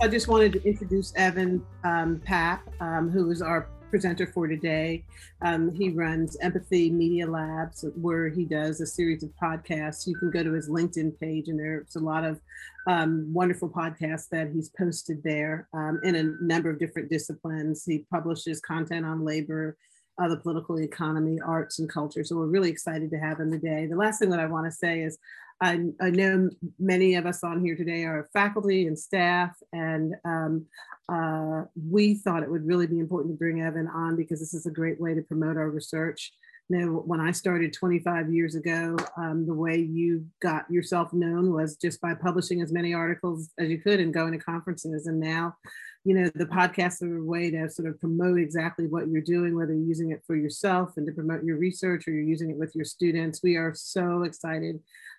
I just wanted to introduce Evan um, Papp, um, who is our presenter for today. Um, he runs Empathy Media Labs, where he does a series of podcasts. You can go to his LinkedIn page, and there's a lot of um, wonderful podcasts that he's posted there um, in a number of different disciplines. He publishes content on labor, uh, the political economy, arts, and culture. So we're really excited to have him today. The last thing that I want to say is I, I, know many of us on here today are faculty and staff, and um, uh, we thought it would really be important to bring Evan on because this is a great way to promote our research. You know, when I started 25 years ago, um, the way you got yourself known was just by publishing as many articles as you could and going to conferences. And now, you know, the podcasts are a way to sort of promote exactly what you're doing, whether you're using it for yourself and to promote your research or you're using it with your students. We are so excited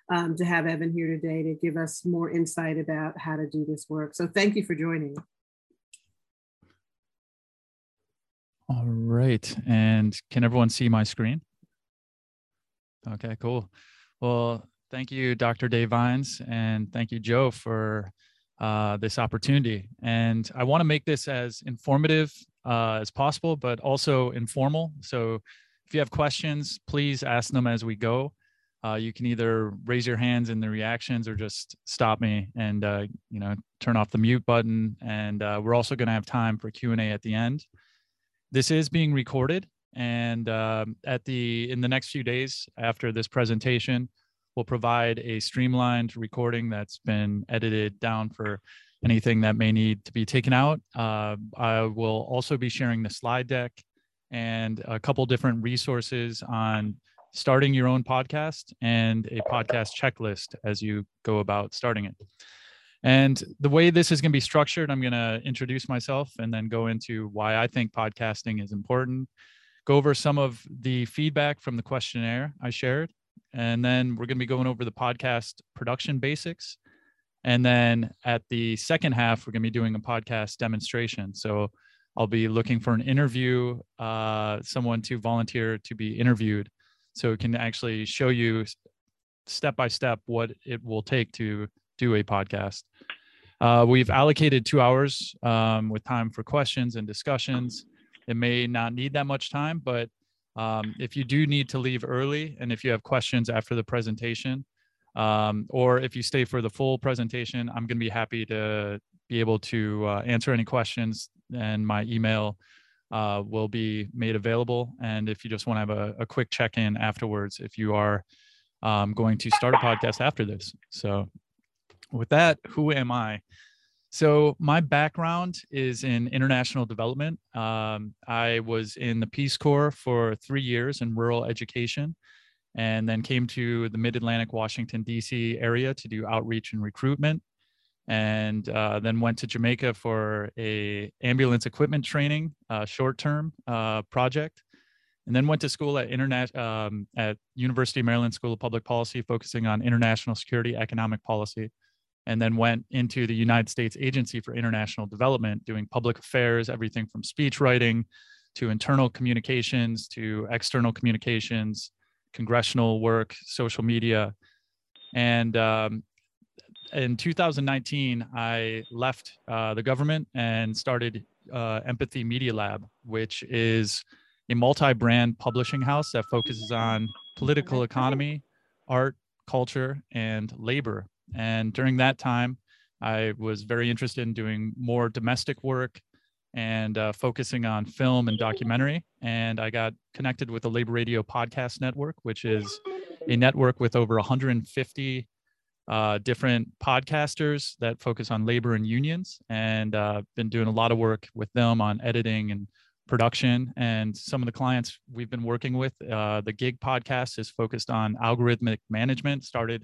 um, to have Evan here today to give us more insight about how to do this work. So thank you for joining. All right. And can everyone see my screen? Okay, cool. Well, thank you, Dr. Dave Vines, and thank you, Joe, for uh, this opportunity. And I want to make this as informative uh, as possible, but also informal. So if you have questions, please ask them as we go uh, you can either raise your hands in the reactions or just stop me and uh, you know turn off the mute button. And uh, we're also going to have time for q&a at the end. This is being recorded and um, at the in the next few days after this presentation we'll provide a streamlined recording that's been edited down for anything that may need to be taken out. Uh, i will also be sharing the slide deck and a couple different resources on starting your own podcast and a podcast checklist as you go about starting it. And the way this is going to be structured, I'm going to introduce myself and then go into why I think podcasting is important, go over some of the feedback from the questionnaire I shared, and then we're going to be going over the podcast production basics. And then at the second half, we're going to be doing a podcast demonstration. So I'll be looking for an interview, uh, someone to volunteer to be interviewed so it can actually show you step by step what it will take to do a podcast. Uh, we've allocated two hours um, with time for questions and discussions. It may not need that much time, but um, if you do need to leave early and if you have questions after the presentation, um, or if you stay for the full presentation, I'm going to be happy to be able to uh, answer any questions. And my email uh, will be made available. And if you just want to have a, a quick check in afterwards, if you are um, going to start a podcast after this. So, with that, who am I? So, my background is in international development. Um, I was in the Peace Corps for three years in rural education and then came to the Mid Atlantic, Washington, D.C. area to do outreach and recruitment and uh, then went to Jamaica for a ambulance equipment training uh, short term uh, project, and then went to school at internet um, at University of Maryland School of Public Policy, focusing on international security, economic policy, and then went into the United States Agency for International Development, doing public affairs, everything from speech writing to internal communications to external communications, congressional work, social media. And um, in 2019, I left uh, the government and started uh, Empathy Media Lab, which is a multi brand publishing house that focuses on political economy, art, culture, and labor. And during that time, I was very interested in doing more domestic work and uh, focusing on film and documentary. And I got connected with the Labor Radio Podcast Network, which is a network with over 150 uh, different podcasters that focus on labor and unions, and uh, been doing a lot of work with them on editing and production. And some of the clients we've been working with, uh, the Gig podcast is focused on algorithmic management. Started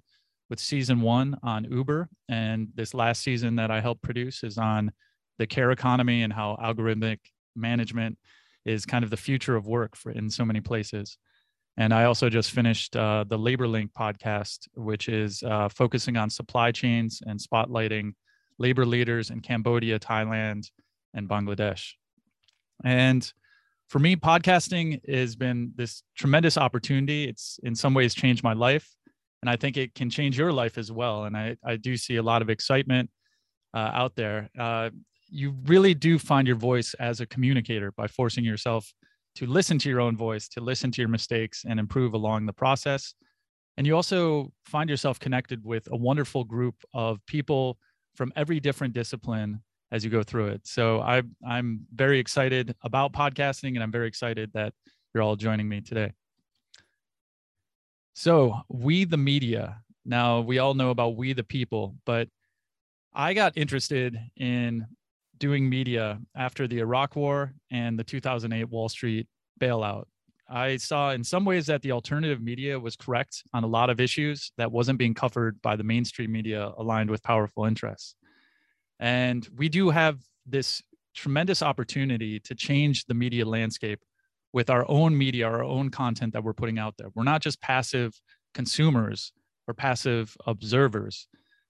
with season one on Uber, and this last season that I helped produce is on the care economy and how algorithmic management is kind of the future of work for in so many places. And I also just finished uh, the Labor Link podcast, which is uh, focusing on supply chains and spotlighting labor leaders in Cambodia, Thailand, and Bangladesh. And for me, podcasting has been this tremendous opportunity. It's in some ways changed my life. And I think it can change your life as well. And I, I do see a lot of excitement uh, out there. Uh, you really do find your voice as a communicator by forcing yourself to listen to your own voice, to listen to your mistakes and improve along the process. And you also find yourself connected with a wonderful group of people from every different discipline as you go through it. So I, I'm very excited about podcasting and I'm very excited that you're all joining me today. So, we the media. Now, we all know about we the people, but I got interested in doing media after the Iraq War and the 2008 Wall Street bailout. I saw in some ways that the alternative media was correct on a lot of issues that wasn't being covered by the mainstream media aligned with powerful interests. And we do have this tremendous opportunity to change the media landscape with our own media, our own content that we're putting out there. We're not just passive consumers or passive observers.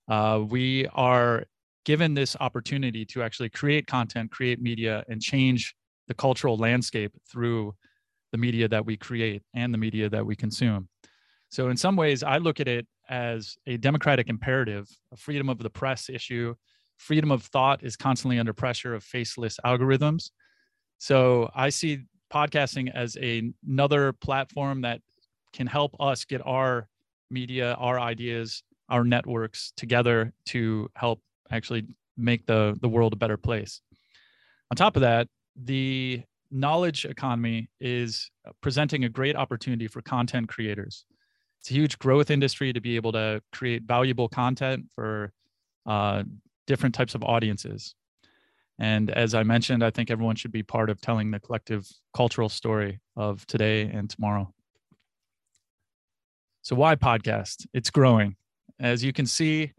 Uh, we are given this opportunity to actually create content, create media, and change the cultural landscape through the media that we create and the media that we consume. So, in some ways, I look at it as a democratic imperative, a freedom of the press issue. Freedom of thought is constantly under pressure of faceless algorithms. So, I see podcasting as a, another platform that can help us get our media, our ideas, our networks together to help actually make the, the world a better place. On top of that, the knowledge economy is presenting a great opportunity for content creators. It's a huge growth industry to be able to create valuable content for uh, different types of audiences. And as I mentioned, I think everyone should be part of telling the collective cultural story of today and tomorrow. So, why podcast? It's growing. As you can see,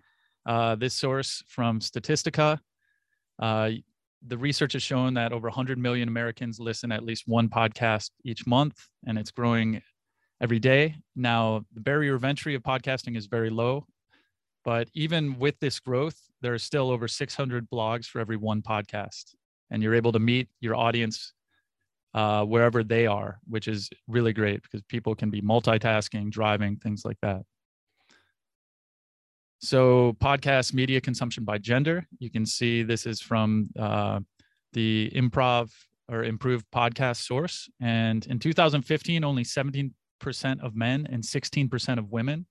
uh, this source from Statistica, uh, the research has shown that over 100 million Americans listen at least one podcast each month, and it's growing every day. Now, the barrier of entry of podcasting is very low, but even with this growth, there are still over 600 blogs for every one podcast, and you're able to meet your audience uh, wherever they are, which is really great because people can be multitasking, driving, things like that. So, podcast media consumption by gender. You can see this is from uh, the improv or improved podcast source. And in 2015, only 17% of men and 16% of women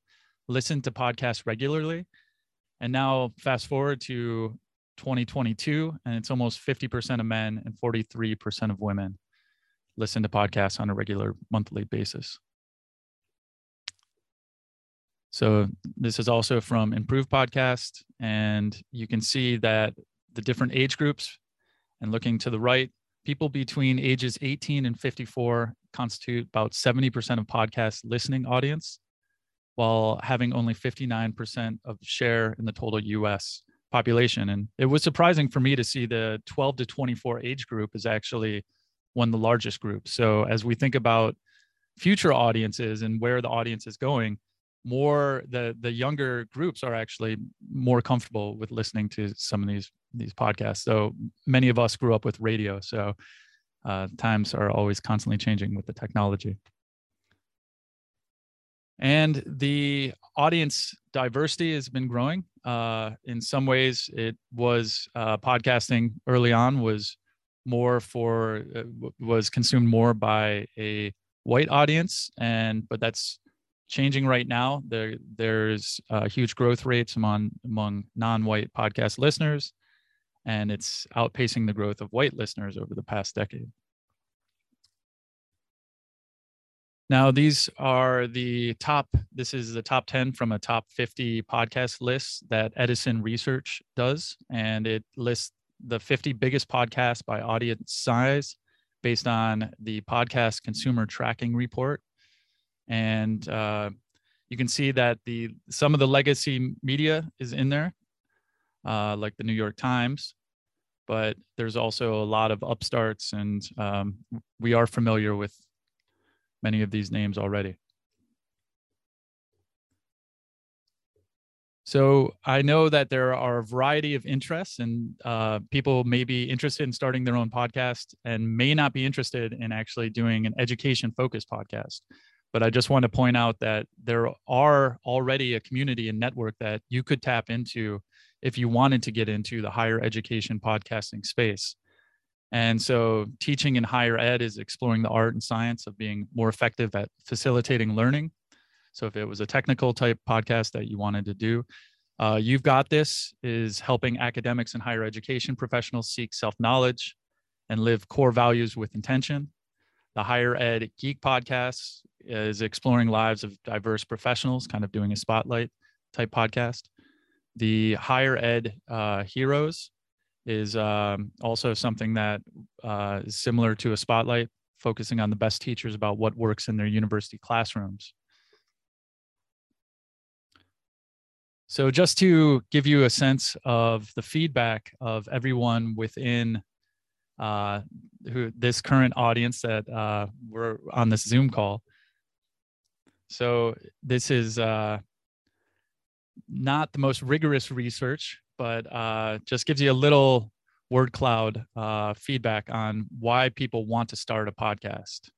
listened to podcasts regularly. And now, fast forward to 2022, and it's almost 50% of men and 43% of women listen to podcasts on a regular monthly basis. So this is also from Improve Podcast, and you can see that the different age groups, and looking to the right, people between ages 18 and 54 constitute about 70% of podcast listening audience, while having only 59% of share in the total US population. And it was surprising for me to see the 12 to 24 age group is actually one of the largest groups. So as we think about future audiences and where the audience is going, more the the younger groups are actually more comfortable with listening to some of these these podcasts. So many of us grew up with radio so uh, times are always constantly changing with the technology. And the audience diversity has been growing. Uh, in some ways it was uh, podcasting early on was more for uh, was consumed more by a white audience and but that's changing right now. There, there's huge growth rates among among non-white podcast listeners, and it's outpacing the growth of white listeners over the past decade. Now, these are the top. This is the top 10 from a top 50 podcast list that Edison Research does, and it lists the 50 biggest podcasts by audience size based on the podcast consumer tracking report and uh, you can see that the some of the legacy media is in there, uh, like the New York Times, but there's also a lot of upstarts, and um, we are familiar with many of these names already. So I know that there are a variety of interests, and uh, people may be interested in starting their own podcast and may not be interested in actually doing an education-focused podcast but I just want to point out that there are already a community and network that you could tap into if you wanted to get into the higher education podcasting space. And so, teaching in higher ed is exploring the art and science of being more effective at facilitating learning. So, if it was a technical type podcast that you wanted to do, uh, You've Got This is helping academics and higher education professionals seek self knowledge and live core values with intention. The Higher Ed Geek podcast is exploring lives of diverse professionals, kind of doing a spotlight type podcast. The Higher Ed uh, Heroes is um, also something that uh, is similar to a spotlight, focusing on the best teachers about what works in their university classrooms. So, just to give you a sense of the feedback of everyone within uh, who this current audience that uh, we're on this Zoom call. So, this is uh, not the most rigorous research, but uh, just gives you a little word cloud uh, feedback on why people want to start a podcast.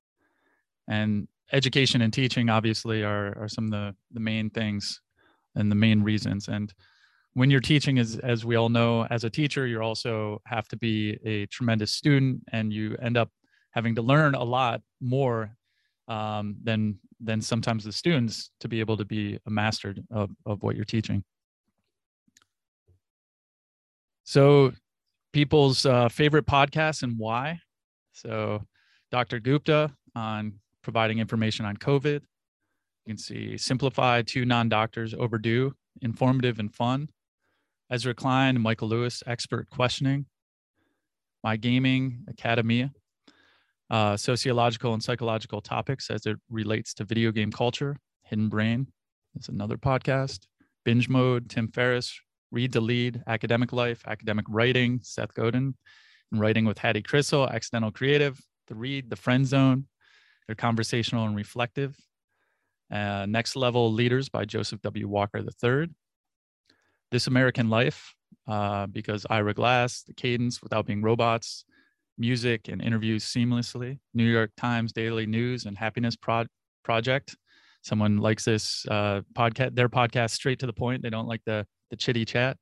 And education and teaching, obviously, are, are some of the, the main things and the main reasons. And when you're teaching, as, as we all know, as a teacher, you also have to be a tremendous student and you end up having to learn a lot more um, than, than sometimes the students to be able to be a master of, of what you're teaching. So people's uh, favorite podcasts and why. So Dr. Gupta on providing information on COVID. You can see Simplified, two non-doctors overdue, informative and fun. Ezra Klein, Michael Lewis, expert questioning. My Gaming Academia, uh, sociological and psychological topics as it relates to video game culture. Hidden Brain is another podcast. Binge Mode, Tim Ferriss, Read to Lead, Academic Life, Academic Writing, Seth Godin, and Writing with Hattie Crisell, Accidental Creative, The Read, The Friend Zone. They're conversational and reflective. Uh, Next Level Leaders by Joseph W. Walker III. This American Life, uh, because Ira Glass, The Cadence Without Being Robots, music and interviews seamlessly. New York Times Daily News and Happiness Pro- Project. Someone likes this uh, podcast, their podcast straight to the point. They don't like the the chitty chat.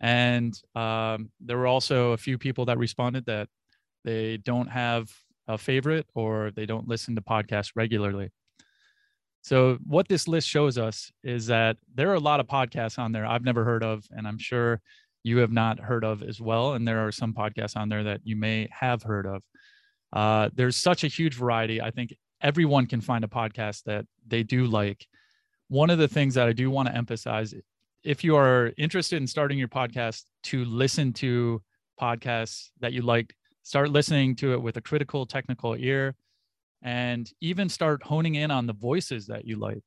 And um, there were also a few people that responded that they don't have a favorite or they don't listen to podcasts regularly. So, what this list shows us is that there are a lot of podcasts on there I've never heard of, and I'm sure you have not heard of as well. And there are some podcasts on there that you may have heard of. Uh, there's such a huge variety. I think everyone can find a podcast that they do like. One of the things that I do want to emphasize if you are interested in starting your podcast, to listen to podcasts that you like, start listening to it with a critical technical ear and even start honing in on the voices that you like.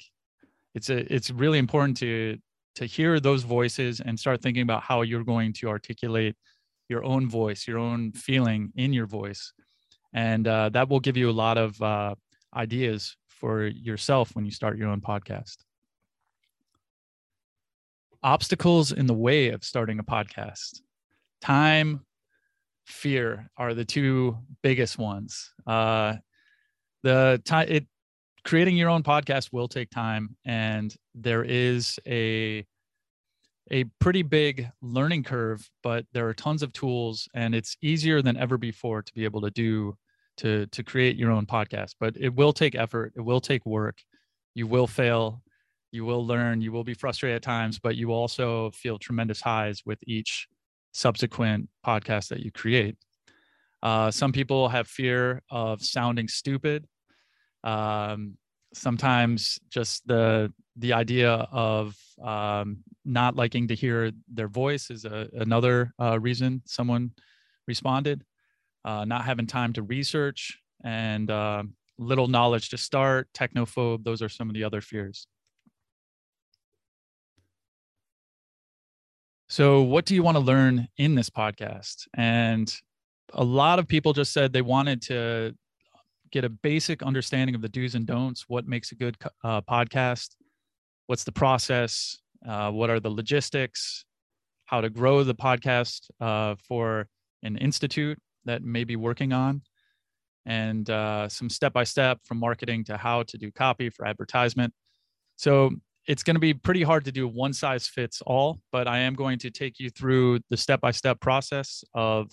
It's a, it's really important to to hear those voices and start thinking about how you're going to articulate your own voice your own feeling in your voice. And uh, that will give you a lot of uh, ideas for yourself when you start your own podcast. Obstacles in the way of starting a podcast. Time fear are the two biggest ones. Uh, the time it creating your own podcast will take time and there is a a pretty big learning curve but there are tons of tools and it's easier than ever before to be able to do to to create your own podcast. But it will take effort it will take work. You will fail you will learn you will be frustrated at times but you also feel tremendous highs with each subsequent podcast that you create uh, some people have fear of sounding stupid. Um, sometimes just the the idea of um, not liking to hear their voice is a, another uh, reason someone responded. Uh, not having time to research and uh, little knowledge to start, technophobe. Those are some of the other fears. So, what do you want to learn in this podcast? And a lot of people just said they wanted to get a basic understanding of the do's and don'ts. What makes a good uh, podcast? What's the process? Uh, what are the logistics? How to grow the podcast uh, for an institute that may be working on? And uh, some step by step from marketing to how to do copy for advertisement. So it's going to be pretty hard to do one size fits all, but I am going to take you through the step by step process of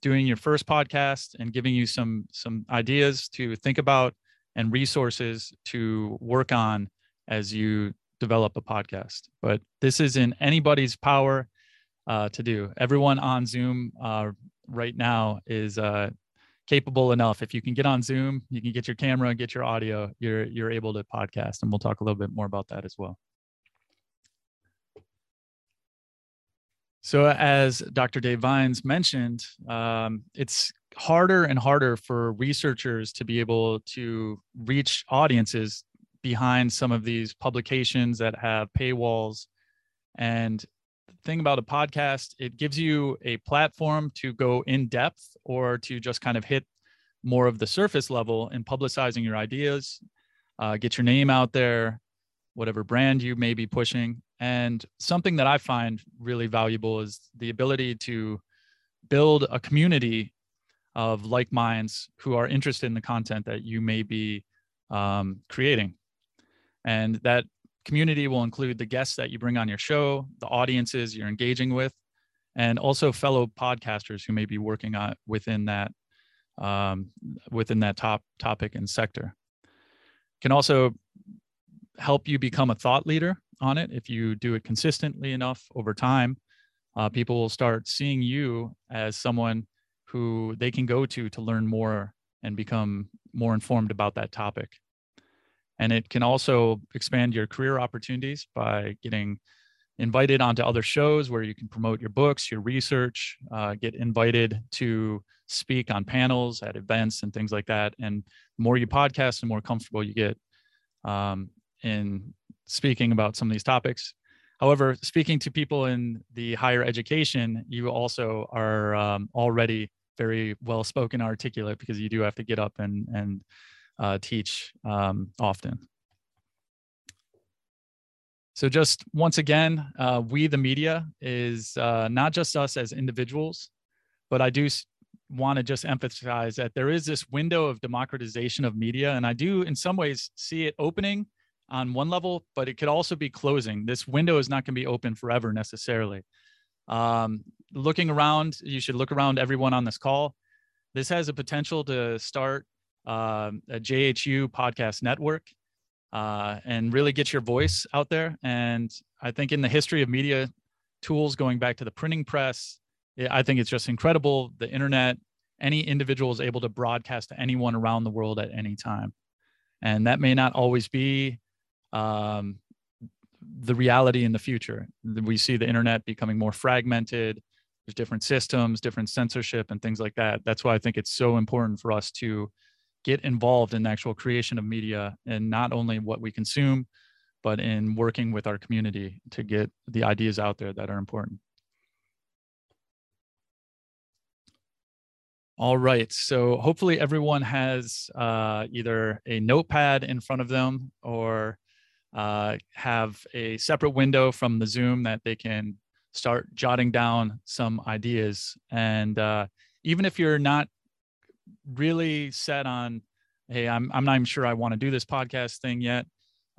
doing your first podcast and giving you some some ideas to think about and resources to work on as you develop a podcast. But this is in anybody's power uh, to do. Everyone on Zoom uh, right now is uh, capable enough. If you can get on Zoom, you can get your camera and get your audio. You're you're able to podcast, and we'll talk a little bit more about that as well. So, as Dr. Dave Vines mentioned, um, it's harder and harder for researchers to be able to reach audiences behind some of these publications that have paywalls. And the thing about a podcast, it gives you a platform to go in depth or to just kind of hit more of the surface level in publicizing your ideas, uh, get your name out there, whatever brand you may be pushing. And something that I find really valuable is the ability to build a community of like minds who are interested in the content that you may be um, creating. And that community will include the guests that you bring on your show, the audiences you're engaging with, and also fellow podcasters who may be working on within that um, within that top topic and sector. Can also help you become a thought leader on it if you do it consistently enough over time. Uh, people will start seeing you as someone who they can go to to learn more and become more informed about that topic. And it can also expand your career opportunities by getting invited onto other shows where you can promote your books, your research, uh, get invited to speak on panels at events and things like that. And the more you podcast, the more comfortable you get um, in speaking about some of these topics. However, speaking to people in the higher education, you also are um, already very well spoken, articulate because you do have to get up and and uh, teach um, often. So just once again, uh, we the media is uh, not just us as individuals, but I do want to just emphasize that there is this window of democratization of media, and I do in some ways see it opening on one level, but it could also be closing. This window is not going to be open forever necessarily. Um, looking around, you should look around everyone on this call. This has a potential to start uh, a JHU podcast network uh, and really get your voice out there. And I think in the history of media tools, going back to the printing press, I think it's just incredible. The internet, any individual is able to broadcast to anyone around the world at any time. And that may not always be um, the reality in the future. We see the internet becoming more fragmented. There's different systems, different censorship, and things like that. That's why I think it's so important for us to get involved in the actual creation of media and not only what we consume, but in working with our community to get the ideas out there that are important. All right. So hopefully everyone has uh, either a notepad in front of them or uh, have a separate window from the Zoom that they can start jotting down some ideas. And uh, even if you're not really set on, hey, I'm, I'm not even sure I want to do this podcast thing yet,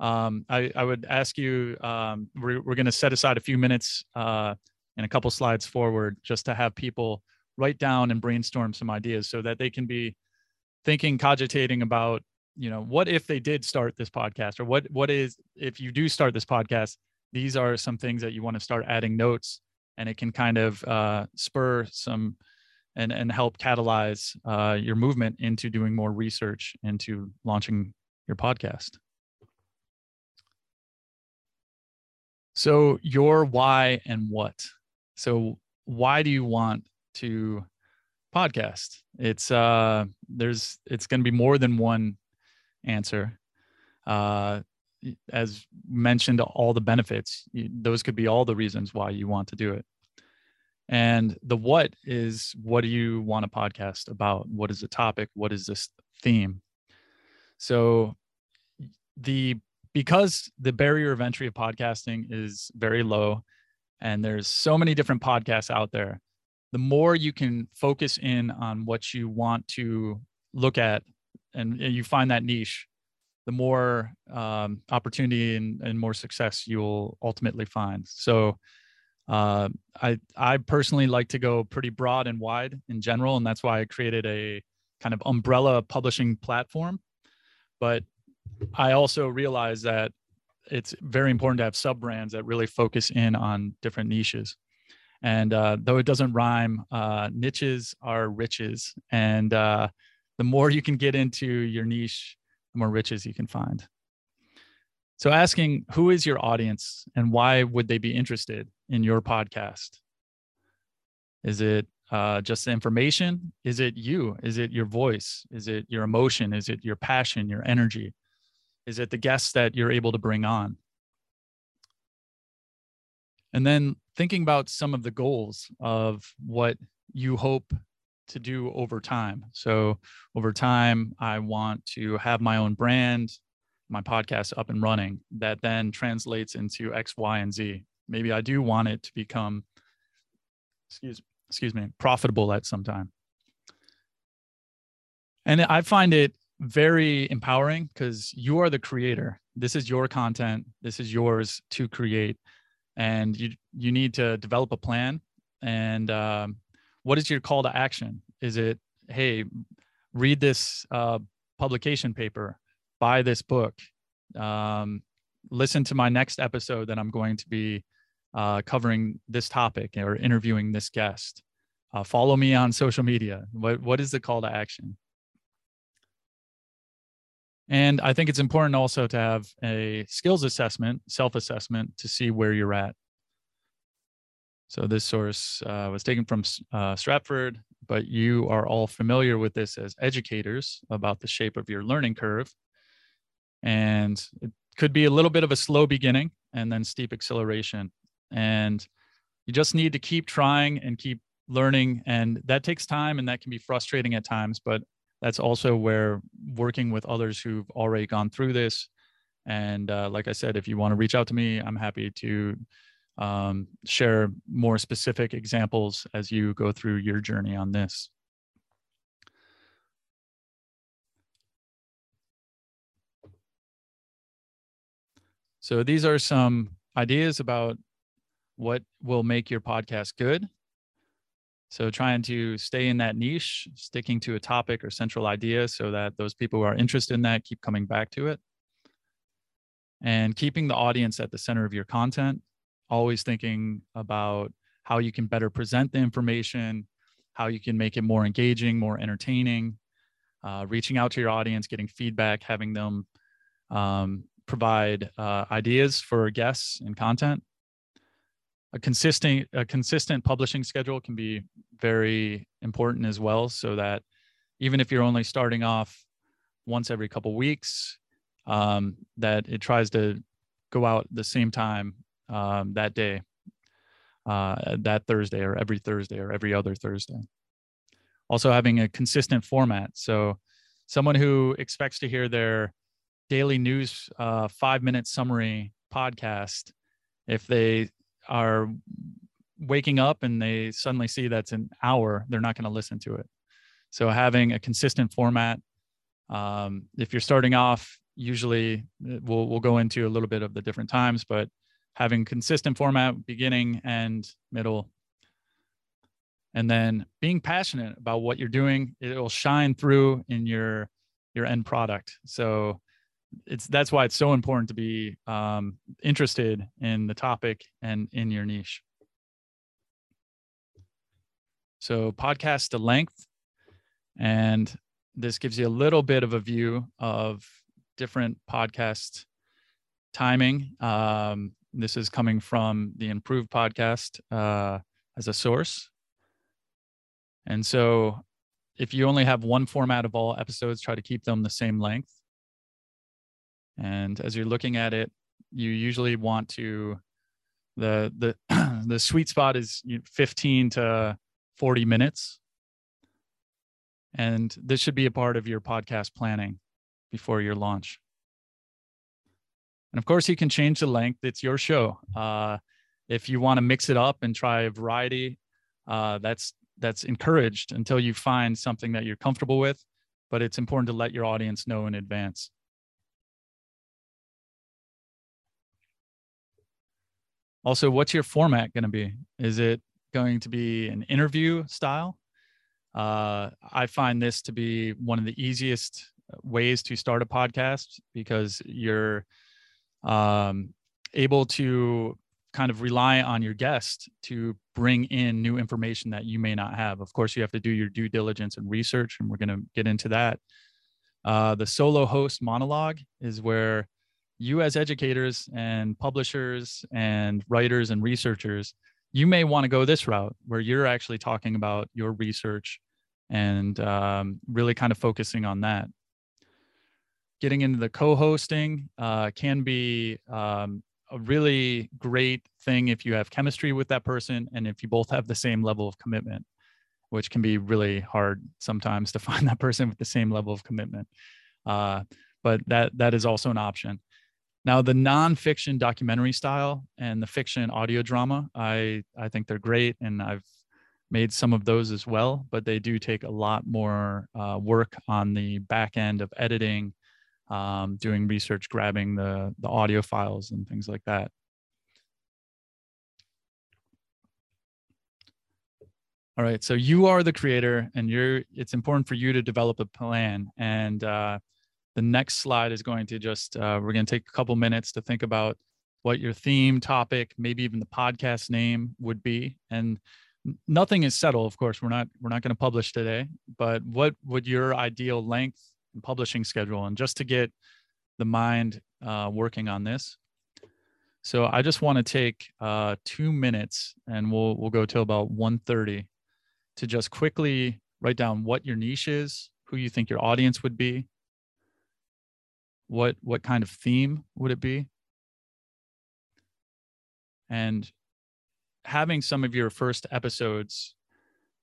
um, I, I would ask you, um, we're, we're going to set aside a few minutes uh, and a couple slides forward just to have people write down and brainstorm some ideas so that they can be thinking, cogitating about you know what if they did start this podcast or what what is if you do start this podcast these are some things that you want to start adding notes and it can kind of uh, spur some and and help catalyze uh, your movement into doing more research into launching your podcast. So your why and what. So why do you want to podcast? It's uh there's it's going to be more than one answer. Uh, as mentioned, all the benefits, those could be all the reasons why you want to do it. And the what is what do you want a podcast about? What is the topic? What is this theme? So the because the barrier of entry of podcasting is very low and there's so many different podcasts out there, the more you can focus in on what you want to look at and you find that niche the more um, opportunity and, and more success you'll ultimately find. So uh, I I personally like to go pretty broad and wide in general, and that's why I created a kind of umbrella publishing platform. But I also realize that it's very important to have sub brands that really focus in on different niches. And uh, though it doesn't rhyme, uh, niches are riches, and uh, the more you can get into your niche, the more riches you can find. So, asking who is your audience and why would they be interested in your podcast? Is it uh, just information? Is it you? Is it your voice? Is it your emotion? Is it your passion, your energy? Is it the guests that you're able to bring on? And then thinking about some of the goals of what you hope to do over time. So, over time, I want to have my own brand, my podcast up and running that then translates into X, Y, and Z. Maybe I do want it to become, excuse, excuse me, profitable at some time. And I find it very empowering because you are the creator. This is your content. This is yours to create, and you you need to develop a plan. And um, what is your call to action? Is it hey, read this uh, publication paper, buy this book, um, listen to my next episode that I'm going to be uh, covering this topic or interviewing this guest. Uh, follow me on social media. What what is the call to action? And I think it's important also to have a skills assessment, self assessment to see where you're at. So this source uh, was taken from uh, Stratford, but you are all familiar with this as educators about the shape of your learning curve. And it could be a little bit of a slow beginning and then steep acceleration. And you just need to keep trying and keep learning. And that takes time and that can be frustrating at times, but that's also where working with others who've already gone through this. And uh, like I said, if you want to reach out to me, I'm happy to um, share more specific examples as you go through your journey on this. So these are some ideas about what will make your podcast good. So trying to stay in that niche, sticking to a topic or central idea so that those people who are interested in that keep coming back to it. And keeping the audience at the center of your content always thinking about how you can better present the information, how you can make it more engaging, more entertaining, uh, reaching out to your audience, getting feedback, having them um, provide uh, ideas for guests and content. A consistent, a consistent publishing schedule can be very important as well, so that even if you're only starting off once every couple weeks, um, that it tries to go out the same time um, that day, uh, that Thursday, or every Thursday, or every other Thursday. Also, having a consistent format. So, someone who expects to hear their daily news uh, five minute summary podcast, if they are waking up and they suddenly see that's an hour, they're not going to listen to it. So, having a consistent format. Um, if you're starting off, usually uh, we'll we'll go into a little bit of the different times, but having consistent format beginning and middle. And then being passionate about what you're doing it will shine through in your your end product. So it's that's why it's so important to be um, interested in the topic and in your niche. So podcast to length and this gives you a little bit of a view of different podcast timing. Um, this is coming from the Improved podcast uh, as a source. And so if you only have one format of all episodes, try to keep them the same length. And as you're looking at it, you usually want to the the the sweet spot is 15 to 40 minutes. And this should be a part of your podcast planning before your launch. And of course, you can change the length. It's your show. Uh, if you want to mix it up and try a variety, uh, that's that's encouraged until you find something that you're comfortable with. But it's important to let your audience know in advance. Also, what's your format going to be? Is it going to be an interview style? Uh, I find this to be one of the easiest ways to start a podcast because you're um, able to kind of rely on your guest to bring in new information that you may not have. Of course, you have to do your due diligence and research, and we're going to get into that. Uh, the solo host monologue is where you, as educators and publishers and writers and researchers, you may want to go this route where you're actually talking about your research and um, really kind of focusing on that. Getting into the co hosting uh, can be um, a really great thing if you have chemistry with that person and if you both have the same level of commitment which can be really hard sometimes to find that person with the same level of commitment. Uh, but that that is also an option. Now the nonfiction documentary style and the fiction audio drama i i think they're great and i've made some of those as well but they do take a lot more uh, work on the back end of editing um, doing research, grabbing the, the audio files and things like that. All right, so you are the creator and you're, it's important for you to develop a plan. And uh, the next slide is going to just, uh, we're going to take a couple minutes to think about what your theme, topic, maybe even the podcast name would be. And nothing is settled, of course, we're not, we're not going to publish today, but what would your ideal length publishing schedule and just to get the mind uh, working on this. So I just want to take uh, two minutes and we'll, we'll go till about 1.30 to just quickly write down what your niche is, who you think your audience would be, what, what kind of theme would it be, and having some of your first episodes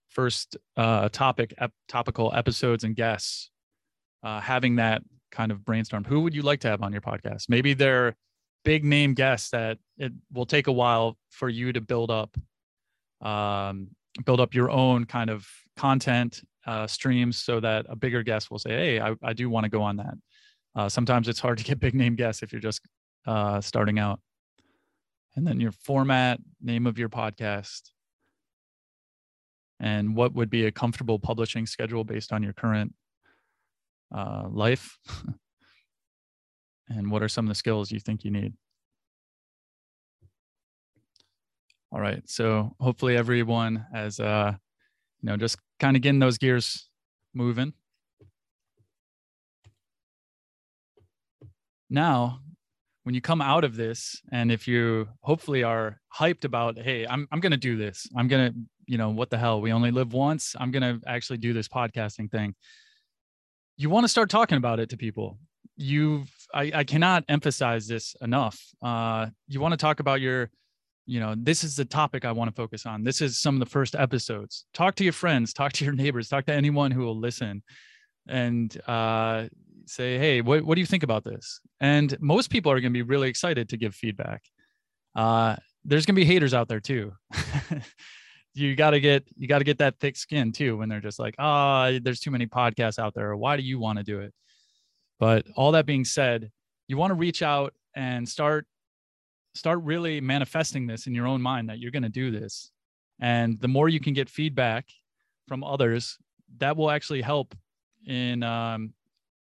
first uh, topic ep- topical episodes and guests uh, having that kind of brainstorm. Who would you like to have on your podcast? Maybe they're big name guests that it will take a while for you to build up, um, build up your own kind of content uh, streams so that a bigger guest will say, "Hey, I, I do want to go on that." Uh, sometimes it's hard to get big name guests if you're just uh, starting out. And then your format, name of your podcast, and what would be a comfortable publishing schedule based on your current uh, life? and what are some of the skills you think you need? All right. So hopefully everyone has, uh, you know, just kind of getting those gears moving. Now, when you come out of this, and if you hopefully are hyped about, hey, I'm I'm gonna do this. I'm gonna, you know, what the hell? We only live once. I'm gonna actually do this podcasting thing you want to start talking about it to people. You've I, I cannot emphasize this enough. Uh, you want to talk about your you know this is the topic i want to focus on. This is some of the first episodes. Talk to your friends talk to your neighbors talk to anyone who will listen and uh, say hey what, what do you think about this? And most people are going to be really excited to give feedback. Uh, there's going to be haters out there too you got to get you got to get that thick skin too when they're just like ah oh, there's too many podcasts out there. Why do you want to do it? But all that being said you want to reach out and start start really manifesting this in your own mind that you're going to do this. And the more you can get feedback from others that will actually help in um,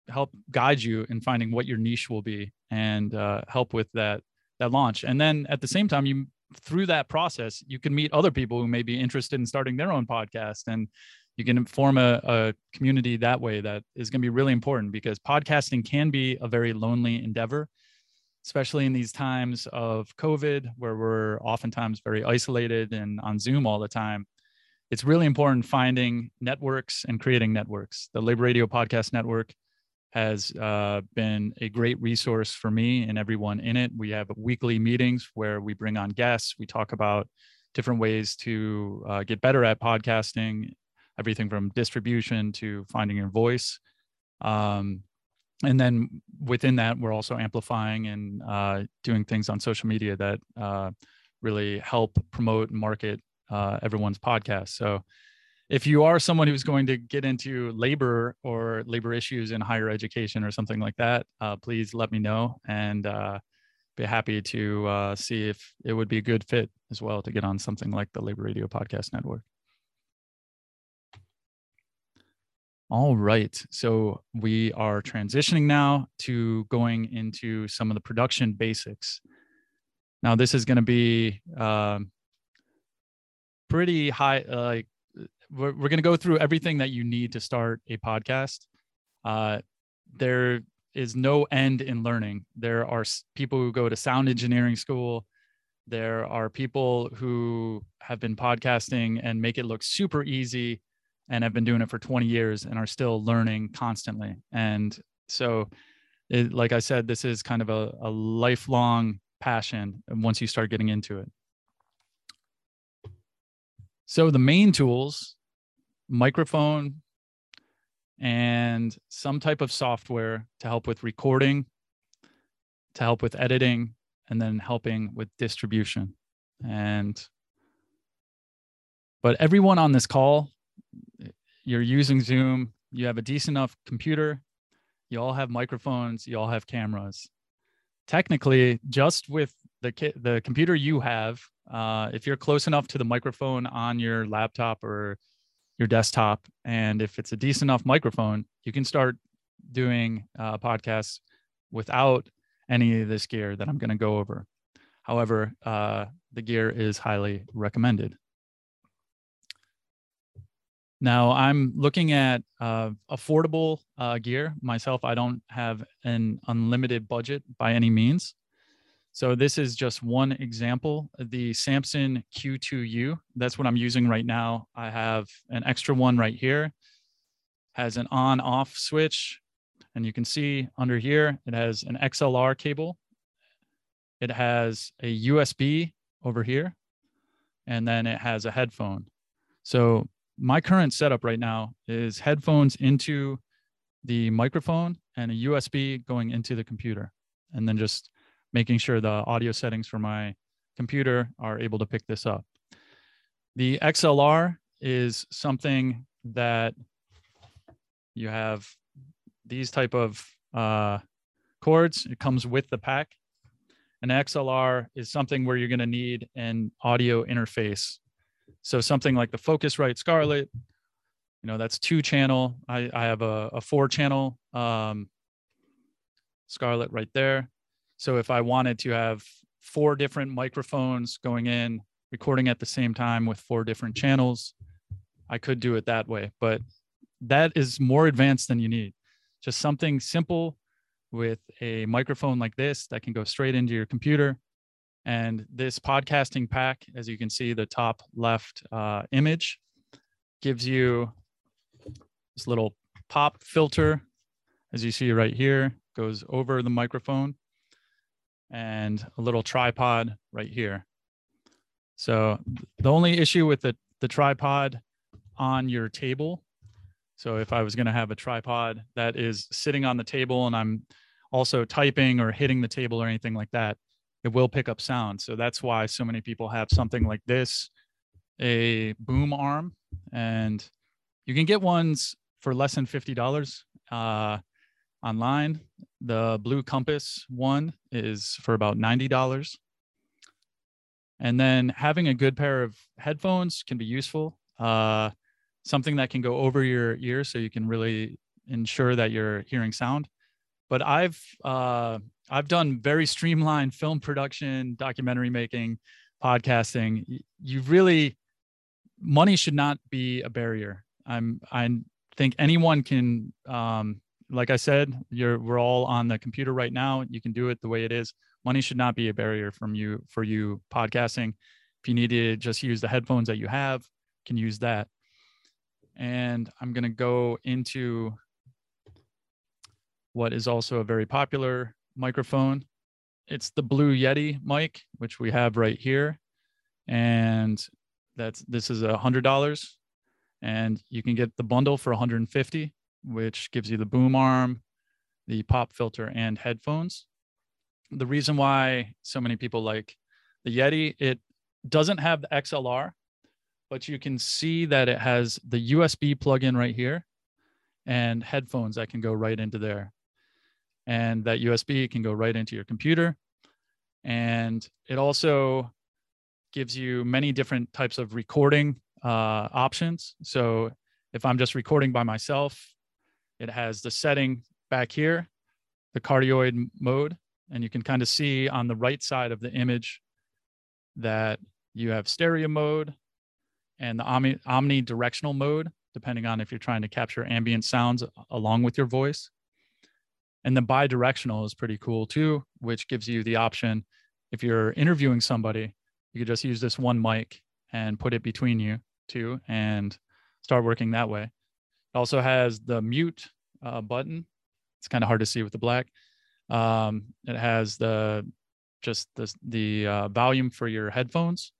help guide you in finding what your niche will be and uh, help with that that launch. And then at the same time you through that process, you can meet other people who may be interested in starting their own podcast and you can form a, a community that way that is going to be really important because podcasting can be a very lonely endeavor, especially in these times of COVID where we're oftentimes very isolated and on Zoom all the time. It's really important finding networks and creating networks. The Labor Radio Podcast Network has uh, been a great resource for me and everyone in it. We have weekly meetings where we bring on guests. We talk about different ways to uh, get better at podcasting, everything from distribution to finding your voice. Um, and then within that, we're also amplifying and uh, doing things on social media that uh, really help promote and market uh, everyone's podcast. So if you are someone who's going to get into labor or labor issues in higher education or something like that, uh, please let me know. And uh, be happy to uh, see if it would be a good fit as well to get on something like the Labor Radio Podcast Network. All right. So we are transitioning now to going into some of the production basics. Now, this is going to be um, pretty high. Like we're, we're going to go through everything that you need to start a podcast. Uh, there is no end in learning. There are people who go to sound engineering school. There are people who have been podcasting and make it look super easy and have been doing it for 20 years and are still learning constantly. And so, it, like I said, this is kind of a, a lifelong passion once you start getting into it. So, the main tools microphone and some type of software to help with recording, to help with editing, and then helping with distribution. And but everyone on this call you're using Zoom, you have a decent enough computer, you all have microphones, you all have cameras. Technically, just with the the computer you have, uh, if you're close enough to the microphone on your laptop or your desktop, and if it's a decent enough microphone, you can start doing uh, podcasts without any of this gear that I'm going to go over. However, uh, the gear is highly recommended. Now I'm looking at uh, affordable uh, gear myself. I don't have an unlimited budget by any means. So this is just one example, the Samson Q2U. That's what I'm using right now. I have an extra one right here, has an on off switch. And you can see under here, it has an XLR cable. It has a USB over here, and then it has a headphone. So my current setup right now is headphones into the microphone and a USB going into the computer, and then just making sure the audio settings for my computer are able to pick this up. The XLR is something that you have these type of uh, cords. It comes with the pack. An XLR is something where you're going to need an audio interface so something like the Focusrite Scarlett, you know, that's two channel. I, I have a, a four channel um, Scarlett right there. So if I wanted to have four different microphones going in, recording at the same time with four different channels, I could do it that way. But that is more advanced than you need. Just something simple with a microphone like this that can go straight into your computer and this podcasting pack, as you can see, the top left uh, image gives you this little pop filter, as you see right here, goes over the microphone, and a little tripod right here. So the only issue with the, the tripod on your table, so if I was going to have a tripod that is sitting on the table and I'm also typing or hitting the table or anything like that, it will pick up sound. So that's why so many people have something like this, a boom arm, and you can get ones for less than fifty dollars uh, online. The Blue Compass one is for about ninety dollars. And then having a good pair of headphones can be useful. Uh, something that can go over your ears so you can really ensure that you're hearing sound. But I've uh, I've done very streamlined film production, documentary making, podcasting. You really money should not be a barrier. I'm I think anyone can um, like I said, you're we're all on the computer right now. You can do it the way it is. Money should not be a barrier from you for you podcasting. If you need to just use the headphones that you have, can use that. And I'm to go into what is also a very popular microphone. It's the Blue Yeti mic, which we have right here. And that's this is a hundred dollars. And you can get the bundle for 150, which gives you the boom arm, the pop filter, and headphones. The reason why so many people like the Yeti, it doesn't have the XLR, but you can see that it has the USB plug-in right here and headphones that can go right into there and that USB can go right into your computer. And it also gives you many different types of recording uh, options. So if I'm just recording by myself, it has the setting back here, the cardioid mode, and you can kind of see on the right side of the image that you have stereo mode and the omni, omnidirectional mode, depending on if you're trying to capture ambient sounds along with your voice. And the bidirectional is pretty cool too, which gives you the option if you're interviewing somebody, you could just use this one mic and put it between you two and start working that way. It also has the mute uh, button. It's kind of hard to see with the black. Um, it has the just the the uh, volume for your headphones.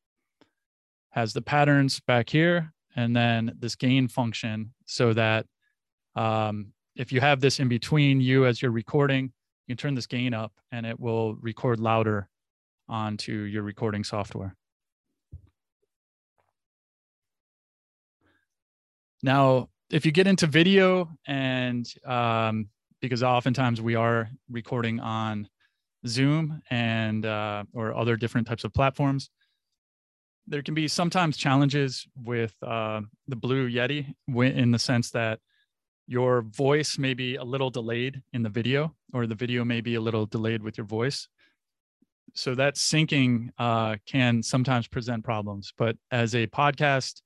Has the patterns back here, and then this gain function so that um, if you have this in between you as you're recording, you can turn this gain up and it will record louder onto your recording software. Now, if you get into video and um, because oftentimes we are recording on Zoom and uh, or other different types of platforms, there can be sometimes challenges with uh, the Blue Yeti in the sense that your voice may be a little delayed in the video, or the video may be a little delayed with your voice. So that syncing uh, can sometimes present problems. But as a podcast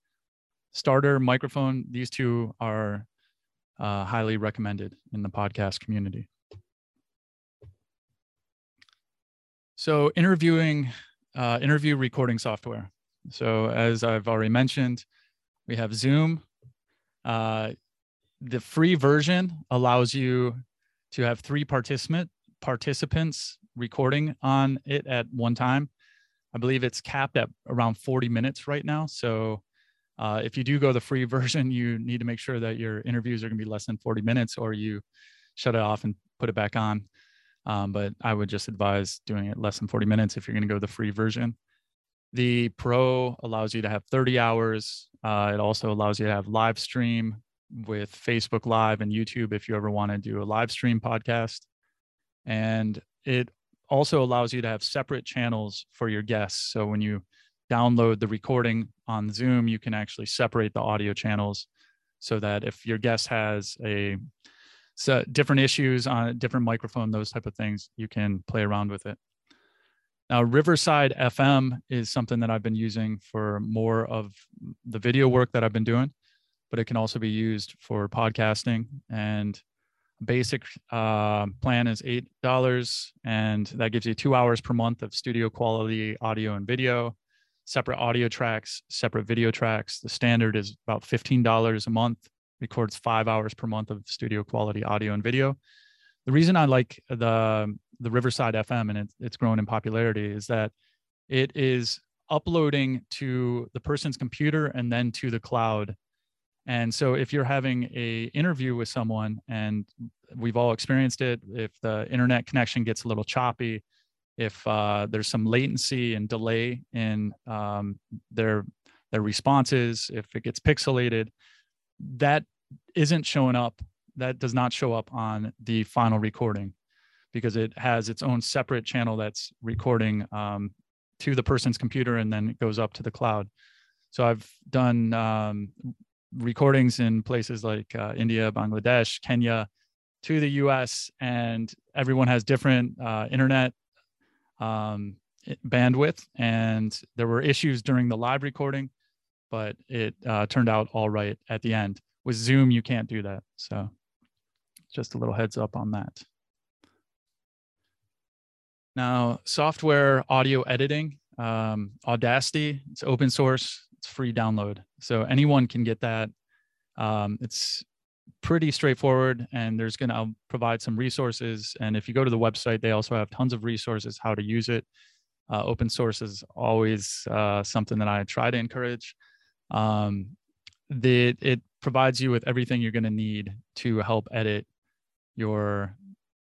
starter microphone, these two are uh, highly recommended in the podcast community. So interviewing, uh, interview recording software. So as I've already mentioned, we have Zoom. Uh, the free version allows you to have three participant participants recording on it at one time. I believe it's capped at around 40 minutes right now. So uh, if you do go the free version, you need to make sure that your interviews are going to be less than 40 minutes or you shut it off and put it back on. Um, but I would just advise doing it less than 40 minutes if you're going to go the free version. The Pro allows you to have 30 hours. Uh, it also allows you to have live stream with Facebook Live and YouTube if you ever want to do a live stream podcast. And it also allows you to have separate channels for your guests. So when you download the recording on Zoom, you can actually separate the audio channels so that if your guest has a so different issues on a different microphone, those type of things, you can play around with it. Now, Riverside FM is something that I've been using for more of the video work that I've been doing but it can also be used for podcasting. And basic uh, plan is eight dollars, and that gives you two hours per month of studio quality audio and video, separate audio tracks, separate video tracks. The standard is about fifteen dollars a month. Records five hours per month of studio quality audio and video. The reason I like the the Riverside FM and it, it's grown in popularity is that it is uploading to the person's computer and then to the cloud and so if you're having a interview with someone and we've all experienced it, if the internet connection gets a little choppy, if uh, there's some latency and delay in um, their their responses, if it gets pixelated, that isn't showing up. That does not show up on the final recording because it has its own separate channel that's recording um, to the person's computer and then it goes up to the cloud. So I've done um, recordings in places like uh, India, Bangladesh, Kenya, to the U.S. and everyone has different uh, internet um, bandwidth, and there were issues during the live recording, but it uh, turned out all right at the end. With Zoom, you can't do that, so just a little heads up on that. Now, software audio editing, um, Audacity, it's open source it's free download. So anyone can get that. Um, it's pretty straightforward and there's going to provide some resources. And if you go to the website, they also have tons of resources how to use it. Uh, open source is always uh, something that I try to encourage. Um, the, it provides you with everything you're going to need to help edit your